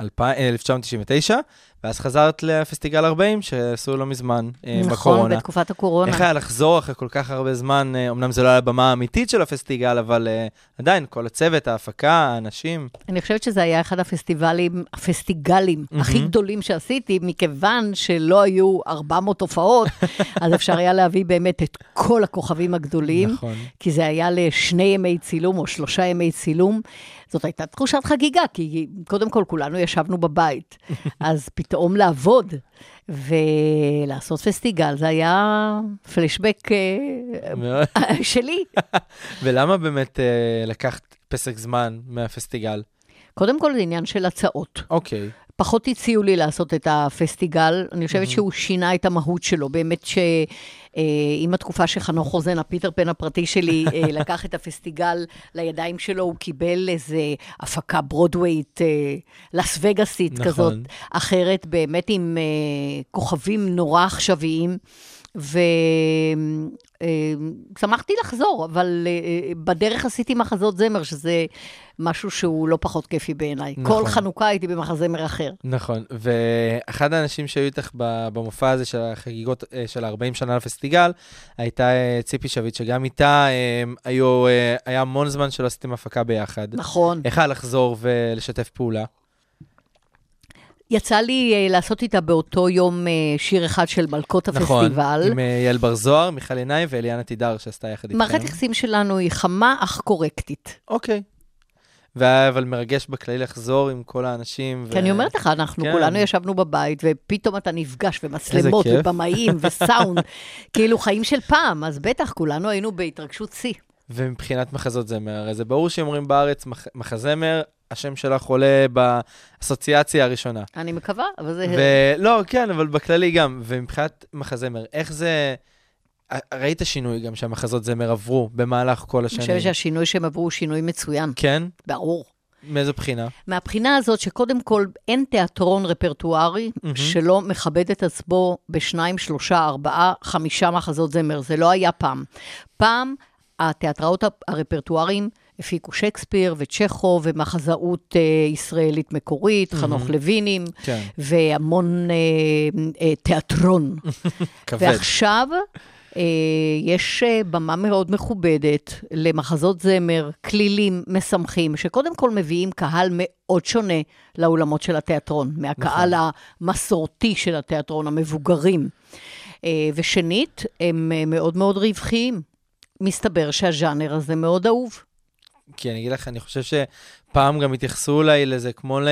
2000 אה, 1999, ואז חזרת לפסטיגל 40 שעשו לא מזמן אה, נכון, בקורונה. בתקופת הקורונה. איך היה לחזור אחרי כל כך הרבה זמן, אה, אמנם זה לא היה הבמה האמיתית של הפסטיגל, אבל אה, עדיין, כל הצוות, ההפקה, האנשים. אני חושבת שזה היה אחד הפסטיבלים, הפסטיגלים הכי גדולים שעשיתי, מכיוון שלא היו 400 הופעות, אז אפשר היה להביא באמת את כל הכוכבים הגדולים, נכון. כי זה היה לשני ימי צילום או שלושה ימי צילום. זאת הייתה תחושת חגיגה, כי קודם כל כולנו ישבנו בבית, אז פתאום לעבוד ולעשות פסטיגל, זה היה פלשבק אה. שלי. ולמה באמת אה, לקחת פסק זמן מהפסטיגל? קודם כל זה עניין של הצעות. אוקיי, פחות הציעו לי לעשות את הפסטיגל, אני חושבת שהוא שינה את המהות שלו. באמת שעם התקופה שחנוך רוזן, הפיטר פן הפרטי שלי, אה, לקח את הפסטיגל לידיים שלו, הוא קיבל איזה הפקה ברודווייט, אה, לס וגאסית נכון. כזאת, אחרת, באמת עם אה, כוכבים נורא עכשוויים. ושמחתי לחזור, אבל אה, בדרך עשיתי מחזות זמר, שזה משהו שהוא לא פחות כיפי בעיניי. נכון. כל חנוכה הייתי במחזמר אחר. נכון. ואחד האנשים שהיו איתך במופע הזה של החגיגות אה, של 40 שנה לפסטיגל, הייתה אה, ציפי שביט, שגם איתה אה, היו, אה, היה המון זמן שלא עשיתם הפקה ביחד. נכון. איך היה לחזור ולשתף פעולה? יצא לי אה, לעשות איתה באותו יום אה, שיר אחד של מלכות נכון, הפסטיבל. עם אה, יעל בר זוהר, מיכל ינאי ואליאנה תידר שעשתה יחד איתכם. מערכת היחסים שלנו היא חמה אך קורקטית. אוקיי. והיה אבל מרגש בכללי לחזור עם כל האנשים. כי אני אומרת לך, אנחנו כן. כולנו ישבנו בבית, ופתאום אתה נפגש, ומצלמות, כיף. ובמאים, וסאונד, כאילו חיים של פעם, אז בטח, כולנו היינו בהתרגשות שיא. ומבחינת מחזות זמר, הרי זה ברור שאומרים בארץ מח... מחזמר, השם שלך עולה באסוציאציה הראשונה. אני מקווה, אבל זה... ולא, כן, אבל בכללי גם. ומבחינת מחזמר, איך זה... ראית שינוי גם שהמחזות זמר עברו במהלך כל אני השנים. חושבת שהשינוי שהם עברו הוא שינוי מצוין, כן? ברור. מאיזו בחינה? מהבחינה הזאת שקודם כל אין תיאטרון רפרטוארי מהמם. שלא מכבד את עצמו בשניים, שלושה, ארבעה, חמישה מחזות זמר. זה לא היה פעם. פעם התיאטראות הרפרטואריים הפיקו שייקספיר וצ'כו ומחזאות אה, ישראלית מקורית, חנוך לוינים, כן. והמון אה, אה, תיאטרון. כבד. ועכשיו אה, יש אה, במה מאוד מכובדת למחזות זמר, כלילים, משמחים, שקודם כל מביאים קהל מאוד שונה לאולמות של התיאטרון, מהקהל נכון. המסורתי של התיאטרון, המבוגרים. אה, ושנית, הם אה, מאוד מאוד רווחיים. מסתבר שהז'אנר הזה מאוד אהוב. כי אני אגיד לך, אני חושב שפעם גם התייחסו אולי לזה כמו ל...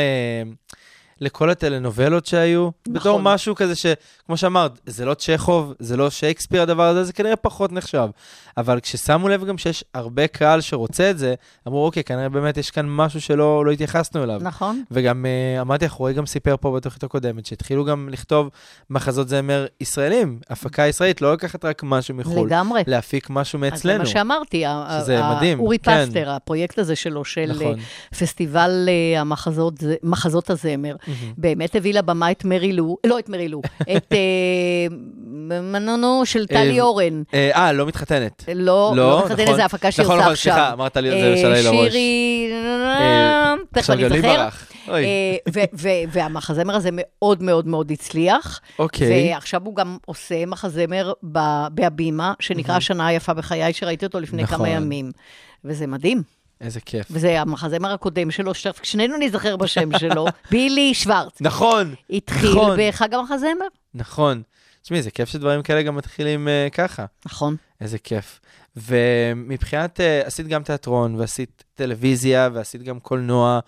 לכל הטלנובלות שהיו, נכון. בתור משהו כזה שכמו שאמרת, זה לא צ'כוב, זה לא שייקספיר הדבר הזה, זה כנראה פחות נחשב. אבל כששמו לב גם שיש הרבה קהל שרוצה את זה, אמרו, אוקיי, כנראה באמת יש כאן משהו שלא לא התייחסנו אליו. נכון? וגם uh, אמרתי לך, רועי גם סיפר פה בתוכנית הקודמת, שהתחילו גם לכתוב מחזות זמר ישראלים, הפקה ישראלית, לא לקחת רק משהו מחו"ל, לגמרי. להפיק משהו אז זה מאצלנו. מה שאמרתי, שזה ה- מדהים, אורי כן. פסטר, הפרויקט הזה שלו, של נכון. אה, פסטיבל אה, המחזות מחזות הזמר, באמת הביא לבמה את מרי לו, לא את מרי לו, את אה, מנונו של טלי אה, אורן. אה, אה, לא מתחתנת. לא, לא, לא מתחתנת, נכון. זה הפקה שהיא נכון, עושה נכון, עכשיו. סליחה, אמרת לי את זה, לי לראש. שירי, תכף עכשיו אני אזכר. והמחזמר הזה מאוד מאוד מאוד הצליח. אוקיי. ועכשיו הוא גם עושה מחזמר בהבימה, שנקרא השנה היפה בחיי, שראיתי אותו לפני נכון. כמה ימים. וזה מדהים. איזה כיף. וזה המחזמר הקודם שלו, ששנינו ניזכר בשם שלו, בילי שוורץ. נכון, התחיל נכון. בחג המחזמר. נכון. תשמעי, זה כיף שדברים כאלה גם מתחילים אה, ככה. נכון. איזה כיף. ומבחינת, uh, עשית גם תיאטרון, ועשית טלוויזיה, ועשית גם קולנוע,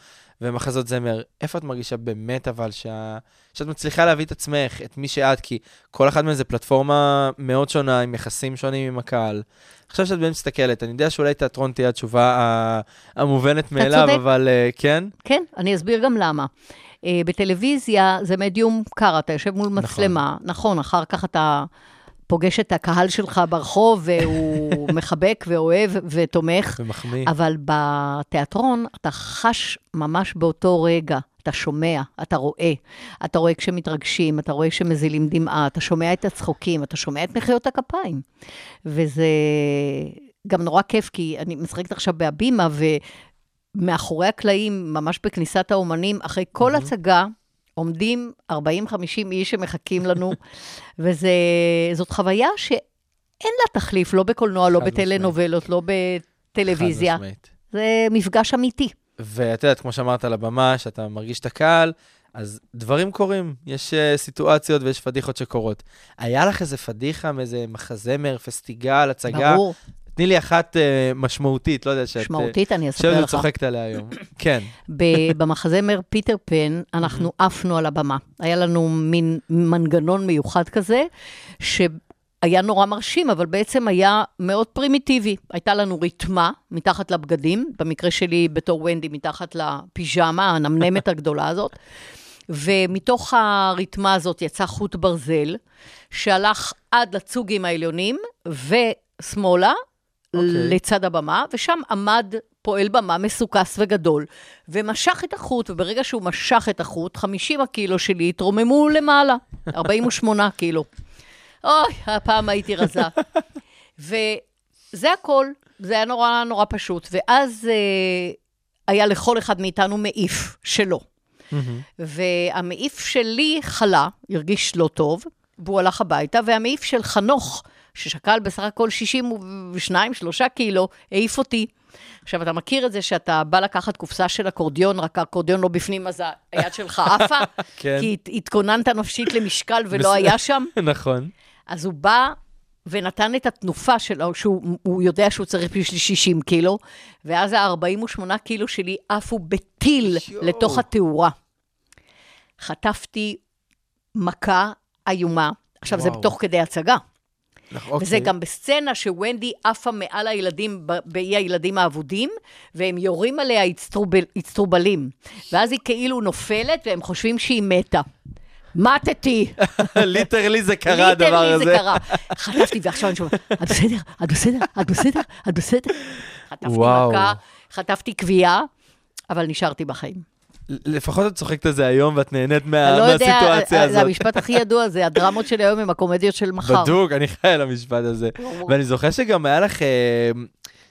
ומחזות זמר. איפה את מרגישה באמת אבל שה... שאת מצליחה להביא את עצמך, את מי שאת, כי כל אחד מהם זה פלטפורמה מאוד שונה, עם יחסים שונים עם הקהל. עכשיו שאת באמת מסתכלת, אני יודע שאולי תיאטרון תהיה התשובה המובנת מאליו. אבל uh, כן? כן, אני אסביר גם למה. Uh, בטלוויזיה זה מדיום קר, אתה יושב מול נכון. מצלמה, נכון, אחר כך אתה פוגש את הקהל שלך ברחוב, והוא מחבק ואוהב ותומך. ומחמיא. אבל בתיאטרון אתה חש ממש באותו רגע, אתה שומע, אתה רואה. אתה רואה כשמתרגשים, אתה רואה כשמזילים דמעה, אתה שומע את הצחוקים, אתה שומע את מחיאות הכפיים. וזה גם נורא כיף, כי אני משחקת עכשיו בהבימה, ומאחורי הקלעים, ממש בכניסת האומנים, אחרי כל הצגה, עומדים 40-50 איש שמחכים לנו, וזאת חוויה שאין לה תחליף, לא בקולנוע, לא. בטלנובלות, לא בטלוויזיה. חד משמעית. זה מפגש אמיתי. ואת יודעת, כמו שאמרת על הבמה, שאתה מרגיש את הקהל, אז דברים קורים, יש uh, סיטואציות ויש פדיחות שקורות. היה לך איזה פדיחה מאיזה מחזמר, פסטיגל, הצגה? ברור, תני לי אחת uh, משמעותית, לא יודע, שאת... משמעותית, אני יושבת אספר לך. וצוחקת עליה היום. כן. במחזמר פיטר פן, אנחנו עפנו על הבמה. היה לנו מין מנגנון מיוחד כזה, שהיה נורא מרשים, אבל בעצם היה מאוד פרימיטיבי. הייתה לנו ריתמה מתחת לבגדים, במקרה שלי בתור ונדי, מתחת לפיג'מה, הנמנמת הגדולה הזאת. ומתוך הריתמה הזאת יצא חוט ברזל, שהלך עד לצוגים העליונים ושמאלה, אוקיי. לצד הבמה, ושם עמד פועל במה מסוכס וגדול, ומשך את החוט, וברגע שהוא משך את החוט, 50 הקילו שלי התרוממו למעלה, 48 קילו. אוי, הפעם הייתי רזה. וזה הכל, זה היה נורא נורא פשוט. ואז אה, היה לכל אחד מאיתנו מעיף שלו. והמעיף שלי חלה, הרגיש לא טוב, והוא הלך הביתה, והמעיף של חנוך, ששקל בסך הכל 62-3 קילו, העיף אותי. עכשיו, אתה מכיר את זה שאתה בא לקחת קופסה של אקורדיון, רק האקורדיון לא בפנים, אז היד שלך עפה? כן. כי הת- התכוננת נפשית למשקל ולא. היה שם? נכון. אז הוא בא ונתן את התנופה שלו, שהוא הוא יודע שהוא צריך בשביל 60 קילו, ואז ה-48 קילו שלי עפו בטיל. לתוך התאורה. חטפתי מכה איומה. עכשיו, זה וואו. תוך כדי הצגה. נכון, וזה אוקיי. גם בסצנה שוונדי עפה מעל הילדים באי הילדים האבודים, והם יורים עליה אצטרובל, אצטרובלים. ואז היא כאילו נופלת, והם חושבים שהיא מתה. מתתי. literally זה קרה הדבר הזה. ליטרלי זה קרה. חטפתי, ועכשיו אני שומעת, את בסדר? את בסדר? את בסדר? את בסדר? חטפתי. מכה, חטפתי קביעה, אבל נשארתי בחיים. לפחות את צוחקת על זה היום ואת נהנית מה- לא יודע, מהסיטואציה זה הזאת. המשפט הכי ידוע, זה הדרמות של היום הם הקומדיות של מחר. בדוק, אני חי על המשפט הזה. ואני זוכר שגם היה לך אה,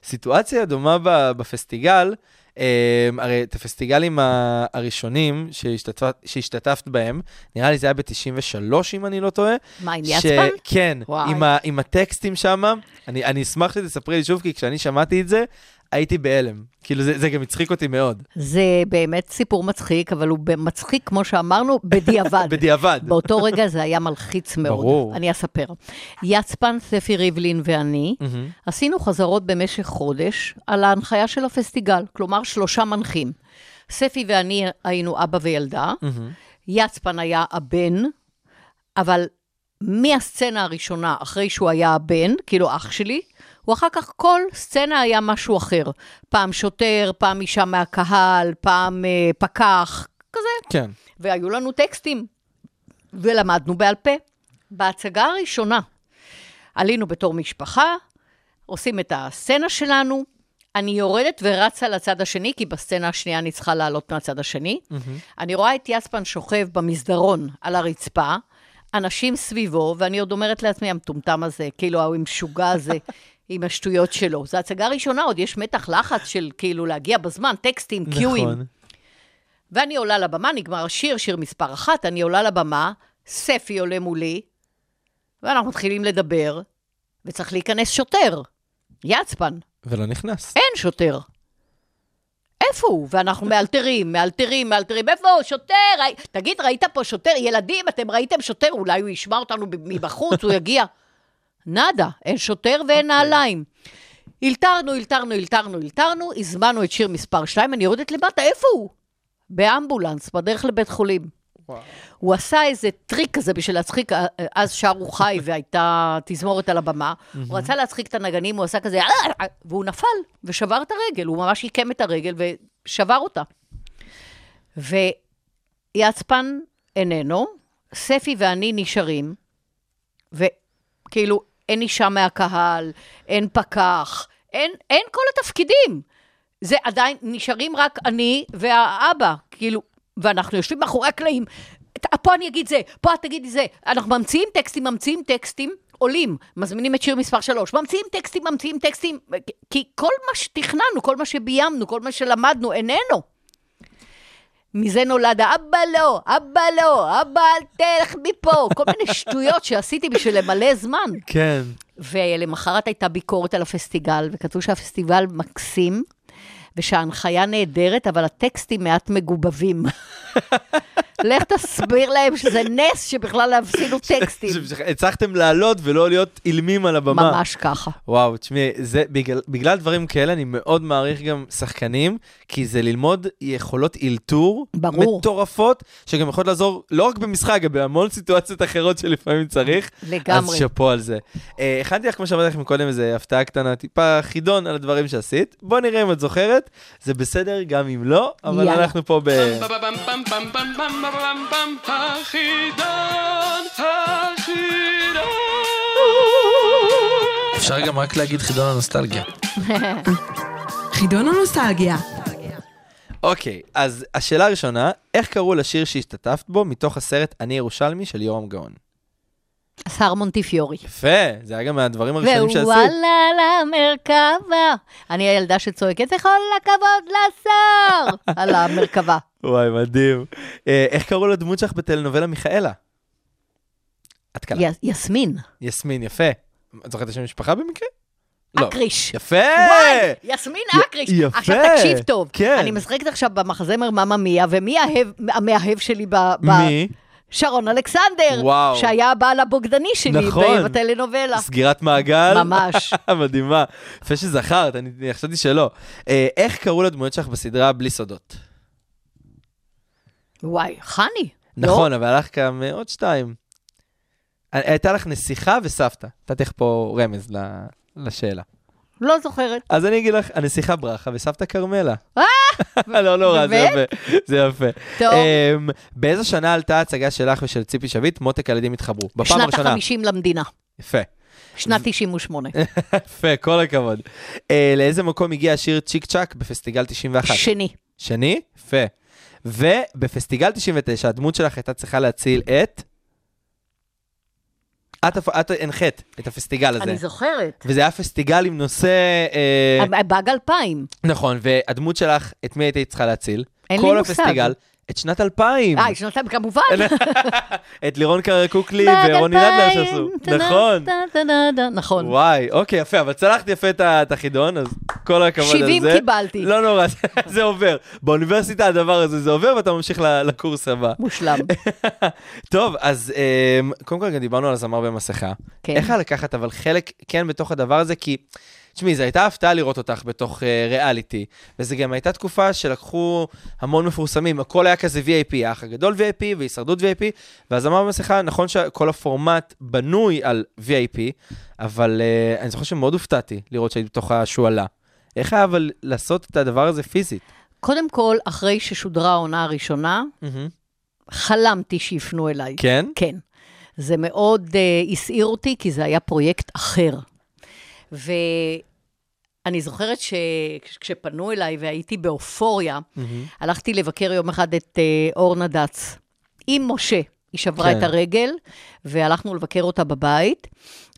סיטואציה דומה בפסטיגל, אה, הרי את הפסטיגלים הראשונים שהשתתפת, שהשתתפת בהם, נראה לי זה היה ב-93 אם אני לא טועה. מה, עם ש- יצפן? כן. עם, ה- עם הטקסטים שם, אני, אני אשמח שתספרי לי שוב, כי כשאני שמעתי את זה, הייתי בהלם. כאילו, זה, זה גם הצחיק אותי מאוד. זה באמת סיפור מצחיק, אבל הוא מצחיק, כמו שאמרנו, בדיעבד. בדיעבד. באותו רגע זה היה מלחיץ מאוד. ברור. אני אספר. יצפן, ספי ריבלין ואני. עשינו חזרות במשך חודש על ההנחיה של הפסטיגל, כלומר שלושה מנחים. ספי ואני היינו אבא וילדה. יצפן היה הבן, אבל מהסצנה הראשונה, אחרי שהוא היה הבן, כאילו אח שלי, הוא אחר כך כל סצנה היה משהו אחר. פעם שוטר, פעם אישה מהקהל, פעם אה, פקח, כזה. כן. והיו לנו טקסטים, ולמדנו בעל פה. בהצגה הראשונה עלינו בתור משפחה, עושים את הסצנה שלנו, אני יורדת ורצה לצד השני, כי בסצנה השנייה אני צריכה לעלות מהצד השני. אני רואה את יספן שוכב במסדרון על הרצפה, אנשים סביבו, ואני עוד אומרת לעצמי, המטומטם הזה, כאילו, ההוא המשוגע הזה, עם השטויות שלו. זו הצגה ראשונה, עוד יש מתח לחץ של כאילו להגיע בזמן, טקסטים, קיואים. נכון. ואני עולה לבמה, נגמר השיר, שיר מספר אחת, אני עולה לבמה, ספי עולה מולי, ואנחנו מתחילים לדבר, וצריך להיכנס שוטר. יצפן, ולא נכנס. אין שוטר. איפה הוא? ואנחנו מאלתרים, מאלתרים, מאלתרים, איפה הוא? שוטר! תגיד, ראית פה שוטר? ילדים, אתם ראיתם שוטר? אולי הוא ישמע אותנו מבחוץ, הוא יגיע. נאדה, אין שוטר ואין נעליים. אילתרנו, אילתרנו, אילתרנו, אילתרנו, הזמנו את שיר מספר 2, אני יורדת למטה, איפה הוא? באמבולנס, בדרך לבית חולים. הוא עשה איזה טריק כזה בשביל להצחיק, אה, אז שרו חי והייתה תזמורת על הבמה. הוא רצה להצחיק את הנגנים, הוא עשה כזה, "אה, אה", והוא נפל ושבר את הרגל, הוא ממש עיקם את הרגל ושבר אותה. ויצפן איננו, ספי ואני נשארים, כאילו, אין אישה מהקהל, אין פקח, אין, אין כל התפקידים. זה עדיין, נשארים רק אני והאבא, כאילו, ואנחנו יושבים מאחורי הקלעים. פה אני אגיד זה, פה את תגידי זה. אנחנו ממציאים טקסטים, ממציאים טקסטים, עולים, מזמינים את שיר מספר 3, ממציאים טקסטים, ממציאים טקסטים, כי כל מה שתכננו, כל מה שביימנו, כל מה שלמדנו, איננו. מזה נולד האבא לא, אבא לא, אבא אל תלך מפה, כל מיני שטויות שעשיתי בשביל למלא זמן. כן. ולמחרת הייתה ביקורת על הפסטיגל, וכתבו שהפסטיבל מקסים, ושההנחיה נהדרת, אבל הטקסטים מעט מגובבים. לך תסביר להם שזה נס שבכלל עשינו טקסטים. הצלחתם לעלות ולא להיות אילמים על הבמה. ממש ככה. וואו, תשמעי, זה, בגלל, בגלל דברים כאלה אני מאוד מעריך גם שחקנים, כי זה ללמוד יכולות אילתור ברור. מטורפות, שגם יכולות לעזור לא רק במשחק, גם בהמון סיטואציות אחרות שלפעמים צריך. לגמרי. אז שאפו על זה. אה, הכנתי לך, כמו שאמרתי לך מקודם, איזה הפתעה קטנה, טיפה חידון על הדברים שעשית. בוא נראה אם את זוכרת, זה בסדר גם אם לא, אבל יאללה. אנחנו פה ב... אפשר גם רק להגיד חידון הנוסטלגיה. חידון הנוסטלגיה. אוקיי, אז השאלה הראשונה, איך קראו לשיר שהשתתפת בו מתוך הסרט אני ירושלמי של יורם גאון? השר מונטיפיורי. יפה, זה היה גם מהדברים הראשונים שעשית. ווואלה למרכבה. אני הילדה שצועקת, וכל הכבוד לשר! על המרכבה. וואי, מדהים. אה, איך קראו לדמות שלך בטלנובלה מיכאלה? את קלה. יסמין. יסמין, יפה. את זוכרת את השם המשפחה במקרה? לא. אקריש. יפה! וואי, יסמין אקריש. יפה. עכשיו תקשיב טוב. כן. אני משחקת עכשיו במחזמר ממא מיה, ומי המאהב שלי ב... מי? שרון אלכסנדר. וואו. שהיה הבעל הבוגדני שלי נכון. בטלנובלה. סגירת מעגל? ממש. מדהימה. יפה שזכרת, אני אני חשבתי שלא. אה, איך קראו לדמויות שלך בסדרה בלי סודות? וואי, חני. נכון, אבל הלך גם אה, עוד שתיים. אה, הייתה לך נסיכה וסבתא. נתתי לך פה רמז ל- לשאלה. לא, לא זוכרת. אז אני אגיד לך, הנסיכה ברכה וסבתא כרמלה. אה! לא נורא, זה? יפה. זה יפה. טוב. אמ, באיזו שנה עלתה ההצגה שלך ושל ציפי שביט, מותק הילדים התחברו? בפעם שנת הראשונה. ה-50 למדינה. יפה. שנת 98. יפה, כל הכבוד. אה, לאיזה מקום הגיע השיר צ'יק צ'אק בפסטיגל 91? שני. שני? יפה. ובפסטיגל 99, הדמות שלך הייתה צריכה להציל את... את, את הנחית את הפסטיגל הזה. אני זוכרת. וזה היה פסטיגל עם נושא... אה, באג 2000. נכון, והדמות שלך, את מי היית צריכה להציל? אין לי כל מושג. הפסטיגל, את שנת 2000. אה, שנתיים, כמובן. את לירון קוקלי באג ורוני נדלר 2000, שעשו. נכון. נכון. וואי, אוקיי, יפה, אבל צלחת יפה את את החידון, אז כל הכבוד על זה. 70 קיבלתי. לא נורא, זה- עובר. באוניברסיטה הדבר הזה זה עובר, ואתה ממשיך לקורס הבא. מושלם. טוב, אז אמ, קודם כל גם דיברנו על הזמר במסכה. כן. איך היה לקחת אבל חלק כן בתוך הדבר הזה? כי, תשמעי, זו הייתה הפתעה לראות אותך בתוך אה, ריאליטי, וזו גם הייתה תקופה שלקחו המון מפורסמים, הכל היה כזה VIP, האח הגדול VIP והישרדות VIP, והזמר במסכה, נכון שכל הפורמט בנוי על VIP, אבל אה, אני זוכר שמאוד הופתעתי לראות שהייתי בתוך השועלה. איך היה אבל לעשות את הדבר הזה פיזית? קודם כל, אחרי ששודרה העונה הראשונה, חלמתי שיפנו אליי. כן? כן. זה מאוד uh, הסעיר אותי, כי זה היה פרויקט אחר. ואני זוכרת שכשפנו אליי והייתי באופוריה, הלכתי לבקר יום אחד את uh, אורנה דץ עם משה. היא שברה כן. את הרגל, והלכנו לבקר אותה בבית.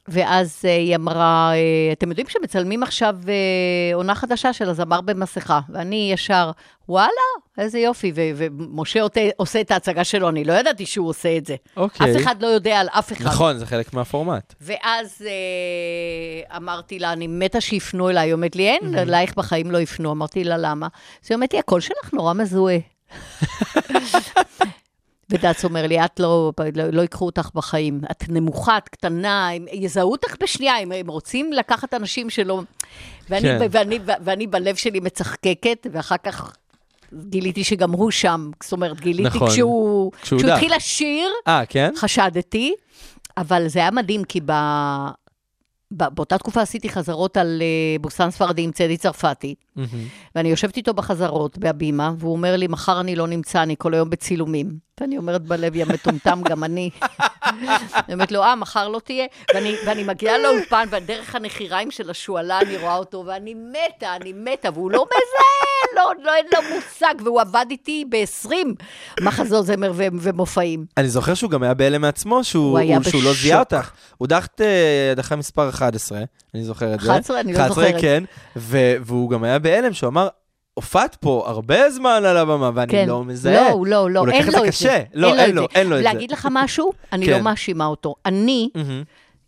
ואז uh, היא אמרה, uh, אתם יודעים שמצלמים עכשיו uh, עונה חדשה של הזמר במסכה, ואני ישר, וואלה, איזה יופי, ו- ומשה עושה, עושה את ההצגה שלו, אני לא ידעתי שהוא עושה את זה. אוקיי. אף אחד לא יודע על אף אחד. נכון, זה חלק מהפורמט. ואז אה, אמרתי לה, אני מתה שיפנו אליי. היא אומרת לי, אין, אלייך בחיים לא יפנו. אמרתי לה, למה? אז היא אומרת לי, הקול שלך נורא מזוהה. ודץ אומר לי, את לא, לא, לא ייקחו אותך בחיים. את נמוכה, את קטנה, הם יזהו אותך בשנייה, הם, הם רוצים לקחת אנשים שלא... ואני, כן. כן. ואני, ואני בלב שלי מצחקקת, ואחר כך גיליתי שגם הוא שם. זאת אומרת, גיליתי נכון. כשהוא, כשהוא כשהוא. התחיל לשיר, אה, כן? חשדתי, אבל זה היה מדהים, כי ב... באותה תקופה עשיתי חזרות על uh, בוסן ספרדי עם צדי צרפתי, ואני יושבת איתו בחזרות בהבימה, והוא אומר לי, מחר אני לא נמצא, אני כל היום בצילומים. ואני אומרת בלב, יא מטומטם, גם אני. אני אומרת לו, אה, מחר לא תהיה? ואני, ואני מגיעה לאולפן, ודרך הנחיריים של השועלה אני רואה אותו, ואני מתה, אני מתה, והוא לא מזהה, לא, לא, אין לו מושג, והוא עבד איתי ב-20 מחזות זמר ו- ומופעים. אני זוכר שהוא גם היה בהלם מעצמו, שהוא, הוא שהוא לא זיהה. אותך. הוא דחת אה, הדחה מספר 11, אני זוכר את זה. 11? אני לא 11, זוכרת. כן, ו- והוא גם היה בהלם, שהוא אמר, הופעת פה הרבה זמן על הבמה, ואני כן. לא מזהה. לא, לא, לא, לקח אין לו את. זה. לא, אין לו, אין לו את זה. להגיד לך משהו? אני כן. לא מאשימה אותו. אני.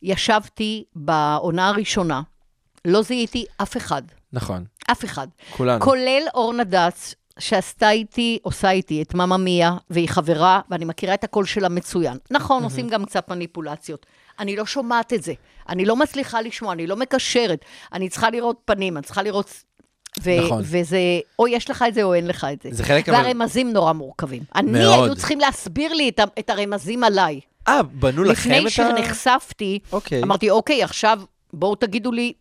ישבתי בעונה הראשונה, לא זיהיתי אף אחד. נכון, אף אחד. כולנו. כולל אורנה דץ, שעשתה איתי, עושה איתי את מאמא מיה, והיא חברה, ואני מכירה את הקול שלה מצוין. נכון, עושים גם קצת מניפולציות. אני לא שומעת את זה. אני לא מצליחה לשמוע, אני לא מקשרת. אני צריכה לראות פנים, אני צריכה לראות... ו- נכון. וזה, או יש לך את זה או אין לך את זה. זה חלק, אבל- והרמזים נורא מורכבים. אני, מאוד. היו צריכים להסביר לי את, את הרמזים עליי. אה, בנו לכם את ה... לפני שנחשפתי, אוקיי. אמרתי, אוקיי, עכשיו בואו תגידו לי,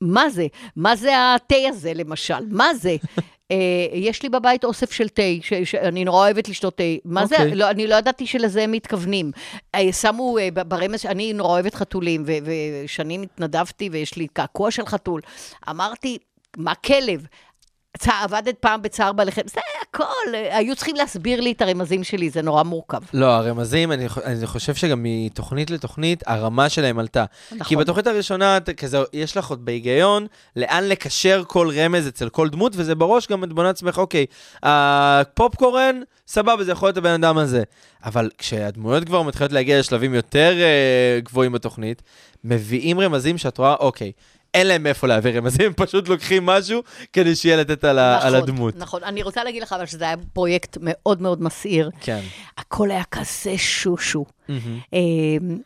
מה זה? מה זה התה הזה, למשל? מה זה? אה, יש לי בבית אוסף של תה, ש- שאני נורא אוהבת לשתות תה. מה זה? אוקיי. לא, אני לא ידעתי שלזה הם מתכוונים. אה, שמו אה, ברמז, אני נורא אוהבת חתולים, ושנים התנדבתי ויש לי קעקוע של חתול. אמרתי, מה כלב? עבדת פעם בצער בעלי חיים, זה הכל, היו צריכים להסביר לי את הרמזים שלי, זה נורא מורכב. לא, הרמזים, אני, אני חושב שגם מתוכנית לתוכנית, הרמה שלהם עלתה. נכון. כי בתוכנית הראשונה, כזה, יש לך עוד בהיגיון, לאן לקשר כל רמז אצל כל דמות, וזה בראש גם את בונה עצמך, אוקיי, הפופקורן, סבבה, זה יכול להיות הבן אדם הזה. אבל כשהדמויות כבר מתחילות להגיע לשלבים יותר אה, גבוהים בתוכנית, מביאים רמזים שאת רואה, אוקיי, אין להם מאיפה להביא רמזים, הם פשוט לוקחים משהו כדי שיהיה לתת על, ה- על נכון, הדמות. נכון, אני רוצה להגיד לך אבל שזה היה פרויקט מאוד מאוד מסעיר. כן. הכל היה כזה שושו. מהמם.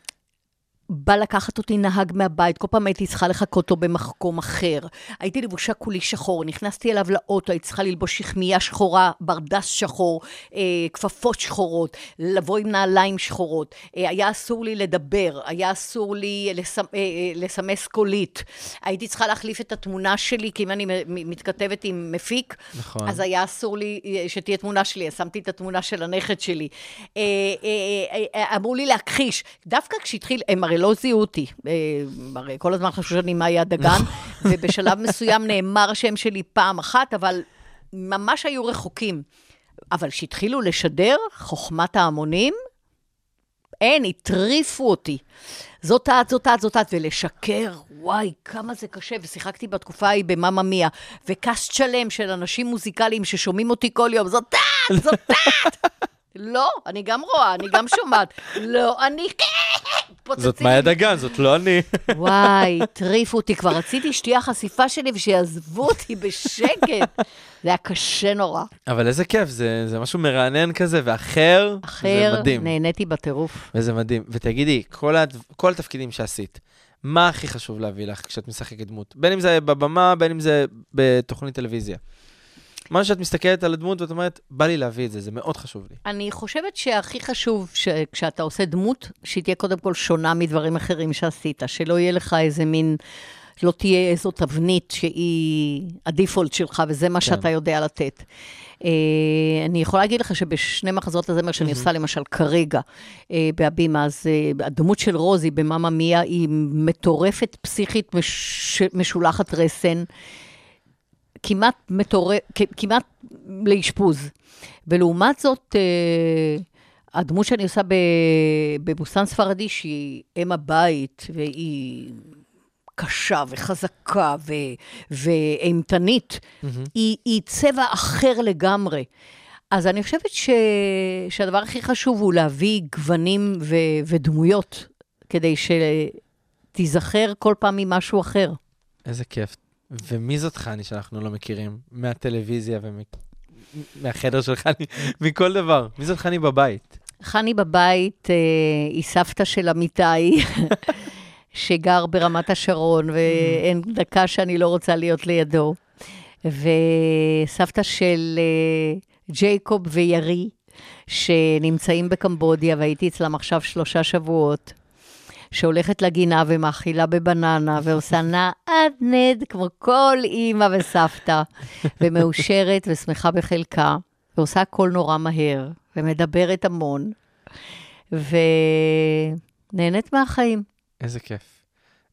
בא לקחת אותי נהג מהבית, כל פעם הייתי צריכה לחכות לו במקום אחר. הייתי לבושה כולי שחור, נכנסתי אליו לאוטו, הייתי צריכה ללבוש שכמיה שחורה, ברדס שחור, אה, כפפות שחורות, לבוא עם נעליים שחורות. אה, היה אסור לי לדבר, היה אסור לי לסמ, אה, אה, לסמס קולית. הייתי צריכה להחליף את התמונה שלי, כי אם אני מתכתבת עם מפיק, נכון. אז היה אסור לי אה, שתהיה תמונה שלי, אז שמתי את התמונה של הנכד שלי. אה, אה, אה, אה, אמרו לי להכחיש. דווקא כשהתחיל, הם הרי לא זיהו אותי. אה, הרי כל הזמן חשבו שאני מאיה דגן, ובשלב מסוים נאמר השם שלי פעם אחת, אבל ממש היו רחוקים. אבל כשהתחילו לשדר, חוכמת ההמונים, אין, הטריפו אותי. זאת את, זאת את, זאת את, ולשקר, וואי, כמה זה קשה. ושיחקתי בתקופה ההיא במאמא מיה, וקאסט שלם של אנשים מוזיקליים ששומעים אותי כל יום, זאת את, זאת את. לא, אני גם רואה, אני גם שומעת. לא, אני... פוצצים זאת. מאיה דגן, זאת לא אני. וואי, הטריפו אותי, כבר רציתי שתהיה חשיפה שלי ושיעזבו אותי בשקט. זה היה קשה נורא. אבל איזה כיף, זה, זה משהו מרענן כזה, ואחר, אחר, זה מדהים. נהניתי בטירוף. וזה מדהים. ותגידי, כל, הד... כל התפקידים שעשית, מה הכי חשוב להביא לך כשאת משחקת דמות? בין אם זה בבמה, בין אם זה בתוכנית טלוויזיה. מה שאת מסתכלת על הדמות ואת אומרת, בא לי להביא את זה, זה מאוד חשוב לי. אני חושבת שהכי חשוב שכשאתה עושה דמות, שהיא תהיה קודם כל שונה מדברים אחרים שעשית, שלא יהיה לך איזה מין, לא תהיה איזו תבנית שהיא הדיפולט שלך, וזה מה שאתה יודע לתת. אה, אני יכולה להגיד לך שבשני מחזות הזמר שאני עושה, למשל כרגע, אה, בהבימה, אז אה, הדמות של רוזי במאמא מיה היא מטורפת, פסיכית, מש, משולחת רסן. כמעט מטורף, כמעט לאשפוז. ולעומת זאת, אה, הדמות שאני עושה ב- בבוסתן ספרדי, שהיא אם הבית, והיא קשה וחזקה ו- ואימתנית, היא, היא צבע אחר לגמרי. אז אני חושבת ש... שהדבר הכי חשוב הוא להביא גוונים ו... ודמויות, כדי שתיזכר כל פעם ממשהו אחר. איזה כיף. ומי זאת חני שאנחנו לא מכירים? מהטלוויזיה ומהחדר של חני, מכל דבר. מי זאת חני בבית? חני בבית אה, היא סבתא של אמיתי, שגר ברמת השרון, ואין דקה שאני לא רוצה להיות לידו. וסבתא של אה, ג'ייקוב וירי, שנמצאים בקמבודיה, והייתי אצלם עכשיו שלושה שבועות. שהולכת לגינה ומאכילה בבננה ועושה נעדנד כמו כל אימא וסבתא, ומאושרת ושמחה בחלקה, ועושה הכל נורא מהר, ומדברת המון. ונהנית מהחיים. איזה כיף.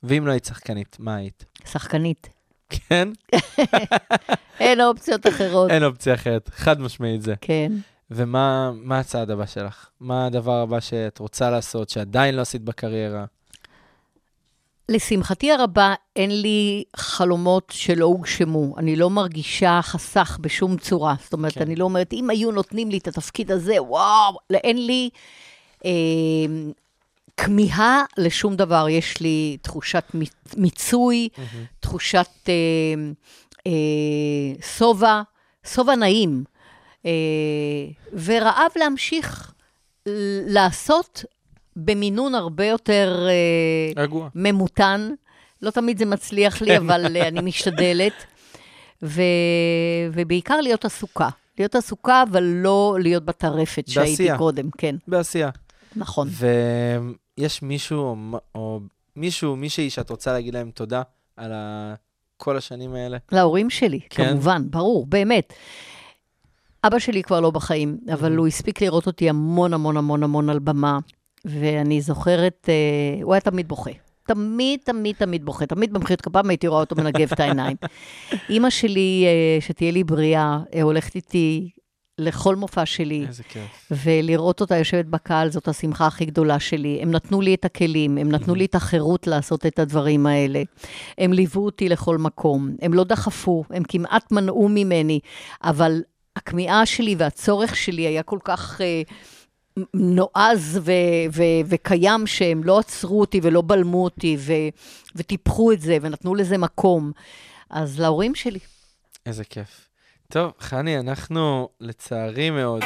ואם לא היית שחקנית, מה היית? שחקנית. כן? אין אופציות אחרות. אין אופציה אחרת, חד משמעית זה. כן. ומה מה הצעד הבא שלך? מה הדבר הבא שאת רוצה לעשות, שעדיין לא עשית בקריירה? לשמחתי הרבה, אין לי חלומות שלא הוגשמו. אני לא מרגישה חסך בשום צורה. זאת אומרת, כן. אני לא אומרת, אם היו נותנים לי את התפקיד הזה, וואו, לא, אין לי אה, כמיהה לשום דבר. יש לי תחושת מיצוי, תחושת אה, אה, שובע, שובע נעים, ורעב להמשיך לעשות במינון הרבה יותר... אה, רגוע. ממותן. לא תמיד זה מצליח לי, אבל אה, אני משתדלת. ו... ובעיקר להיות עסוקה. להיות עסוקה, אבל לא להיות בטרפת שהייתי בעשייה. קודם, כן, בעשייה. נכון. ויש מישהו או, או מישהו, מישהי שאת רוצה להגיד להם תודה על ה... כל השנים האלה? להורים שלי, כן? כמובן, ברור, באמת. אבא שלי כבר לא בחיים, אבל הוא הספיק לראות אותי המון המון המון המון על במה, ואני זוכרת, אה, הוא היה תמיד בוכה. תמיד, תמיד, תמיד בוכה. תמיד במחיאות כפיים הייתי רואה אותו מנגב את העיניים. אימא שלי, אה, שתהיה לי בריאה, אה, הולכת איתי לכל מופע שלי. איזה כיף. ולראות אותה יושבת בקהל, זאת השמחה הכי גדולה שלי. הם נתנו לי את הכלים, הם נתנו לי את החירות לעשות את הדברים האלה. הם ליוו אותי לכל מקום, הם לא דחפו, הם כמעט מנעו ממני, אבל הכמיהה שלי והצורך שלי היה כל כך... אה, נועז ו- ו- וקיים שהם לא עצרו אותי ולא בלמו אותי ו- וטיפחו את זה ונתנו לזה מקום. אז להורים שלי. איזה כיף. טוב, חני, אנחנו לצערי מאוד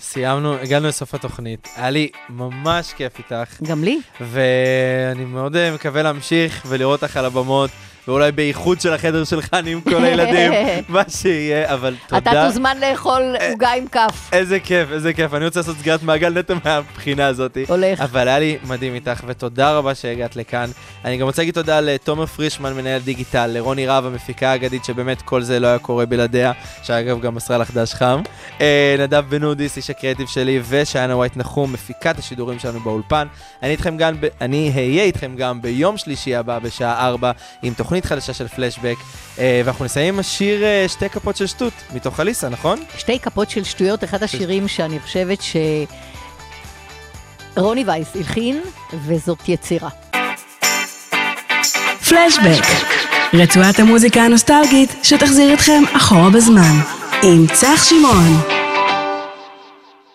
סיימנו, הגענו לסוף התוכנית. היה לי ממש כיף איתך, גם לי. ואני מאוד אה, מקווה להמשיך ולראות אותך על הבמות, ואולי באיחוד של החדר של חני עם כל הילדים, מה שיהיה, אבל תודה. אתה תוזמן לאכול עוגה עם כף. איזה כיף, איזה כיף. אני רוצה לעשות סגירת מעגל נטו מהבחינה הזאת. הולך. אבל היה לי מדהים איתך, ותודה רבה שהגעת לכאן. אני גם רוצה להגיד תודה לתומר פרישמן, מנהל דיגיטל, לרוני רהב, המפיקה האגדית, שבאמת כל זה לא היה קורה בלעדיה, שאגב גם מסרה לך דש חם. אה, נדב בן אודיס, איש הקריאטיב שלי, ושיינה ווייט נחום, מפיקת השידורים שלנו באולפן. אני. אני אהיה איתכם גם ביום שלישי הבא בשעה 4, עם תוכנית חדשה של פלשבק, אה, ואנחנו נסיים עם השיר אה, שתי כפות של שטות, מתוך אליסה, נכון? שתי כפות של שטויות, אחד השירים שאני חושבת שרוני וייס הלחין, וזאת יצירה. פלשבק, רצועת המוזיקה הנוסטלגית שתחזיר אתכם אחורה בזמן, עם צח שמעון.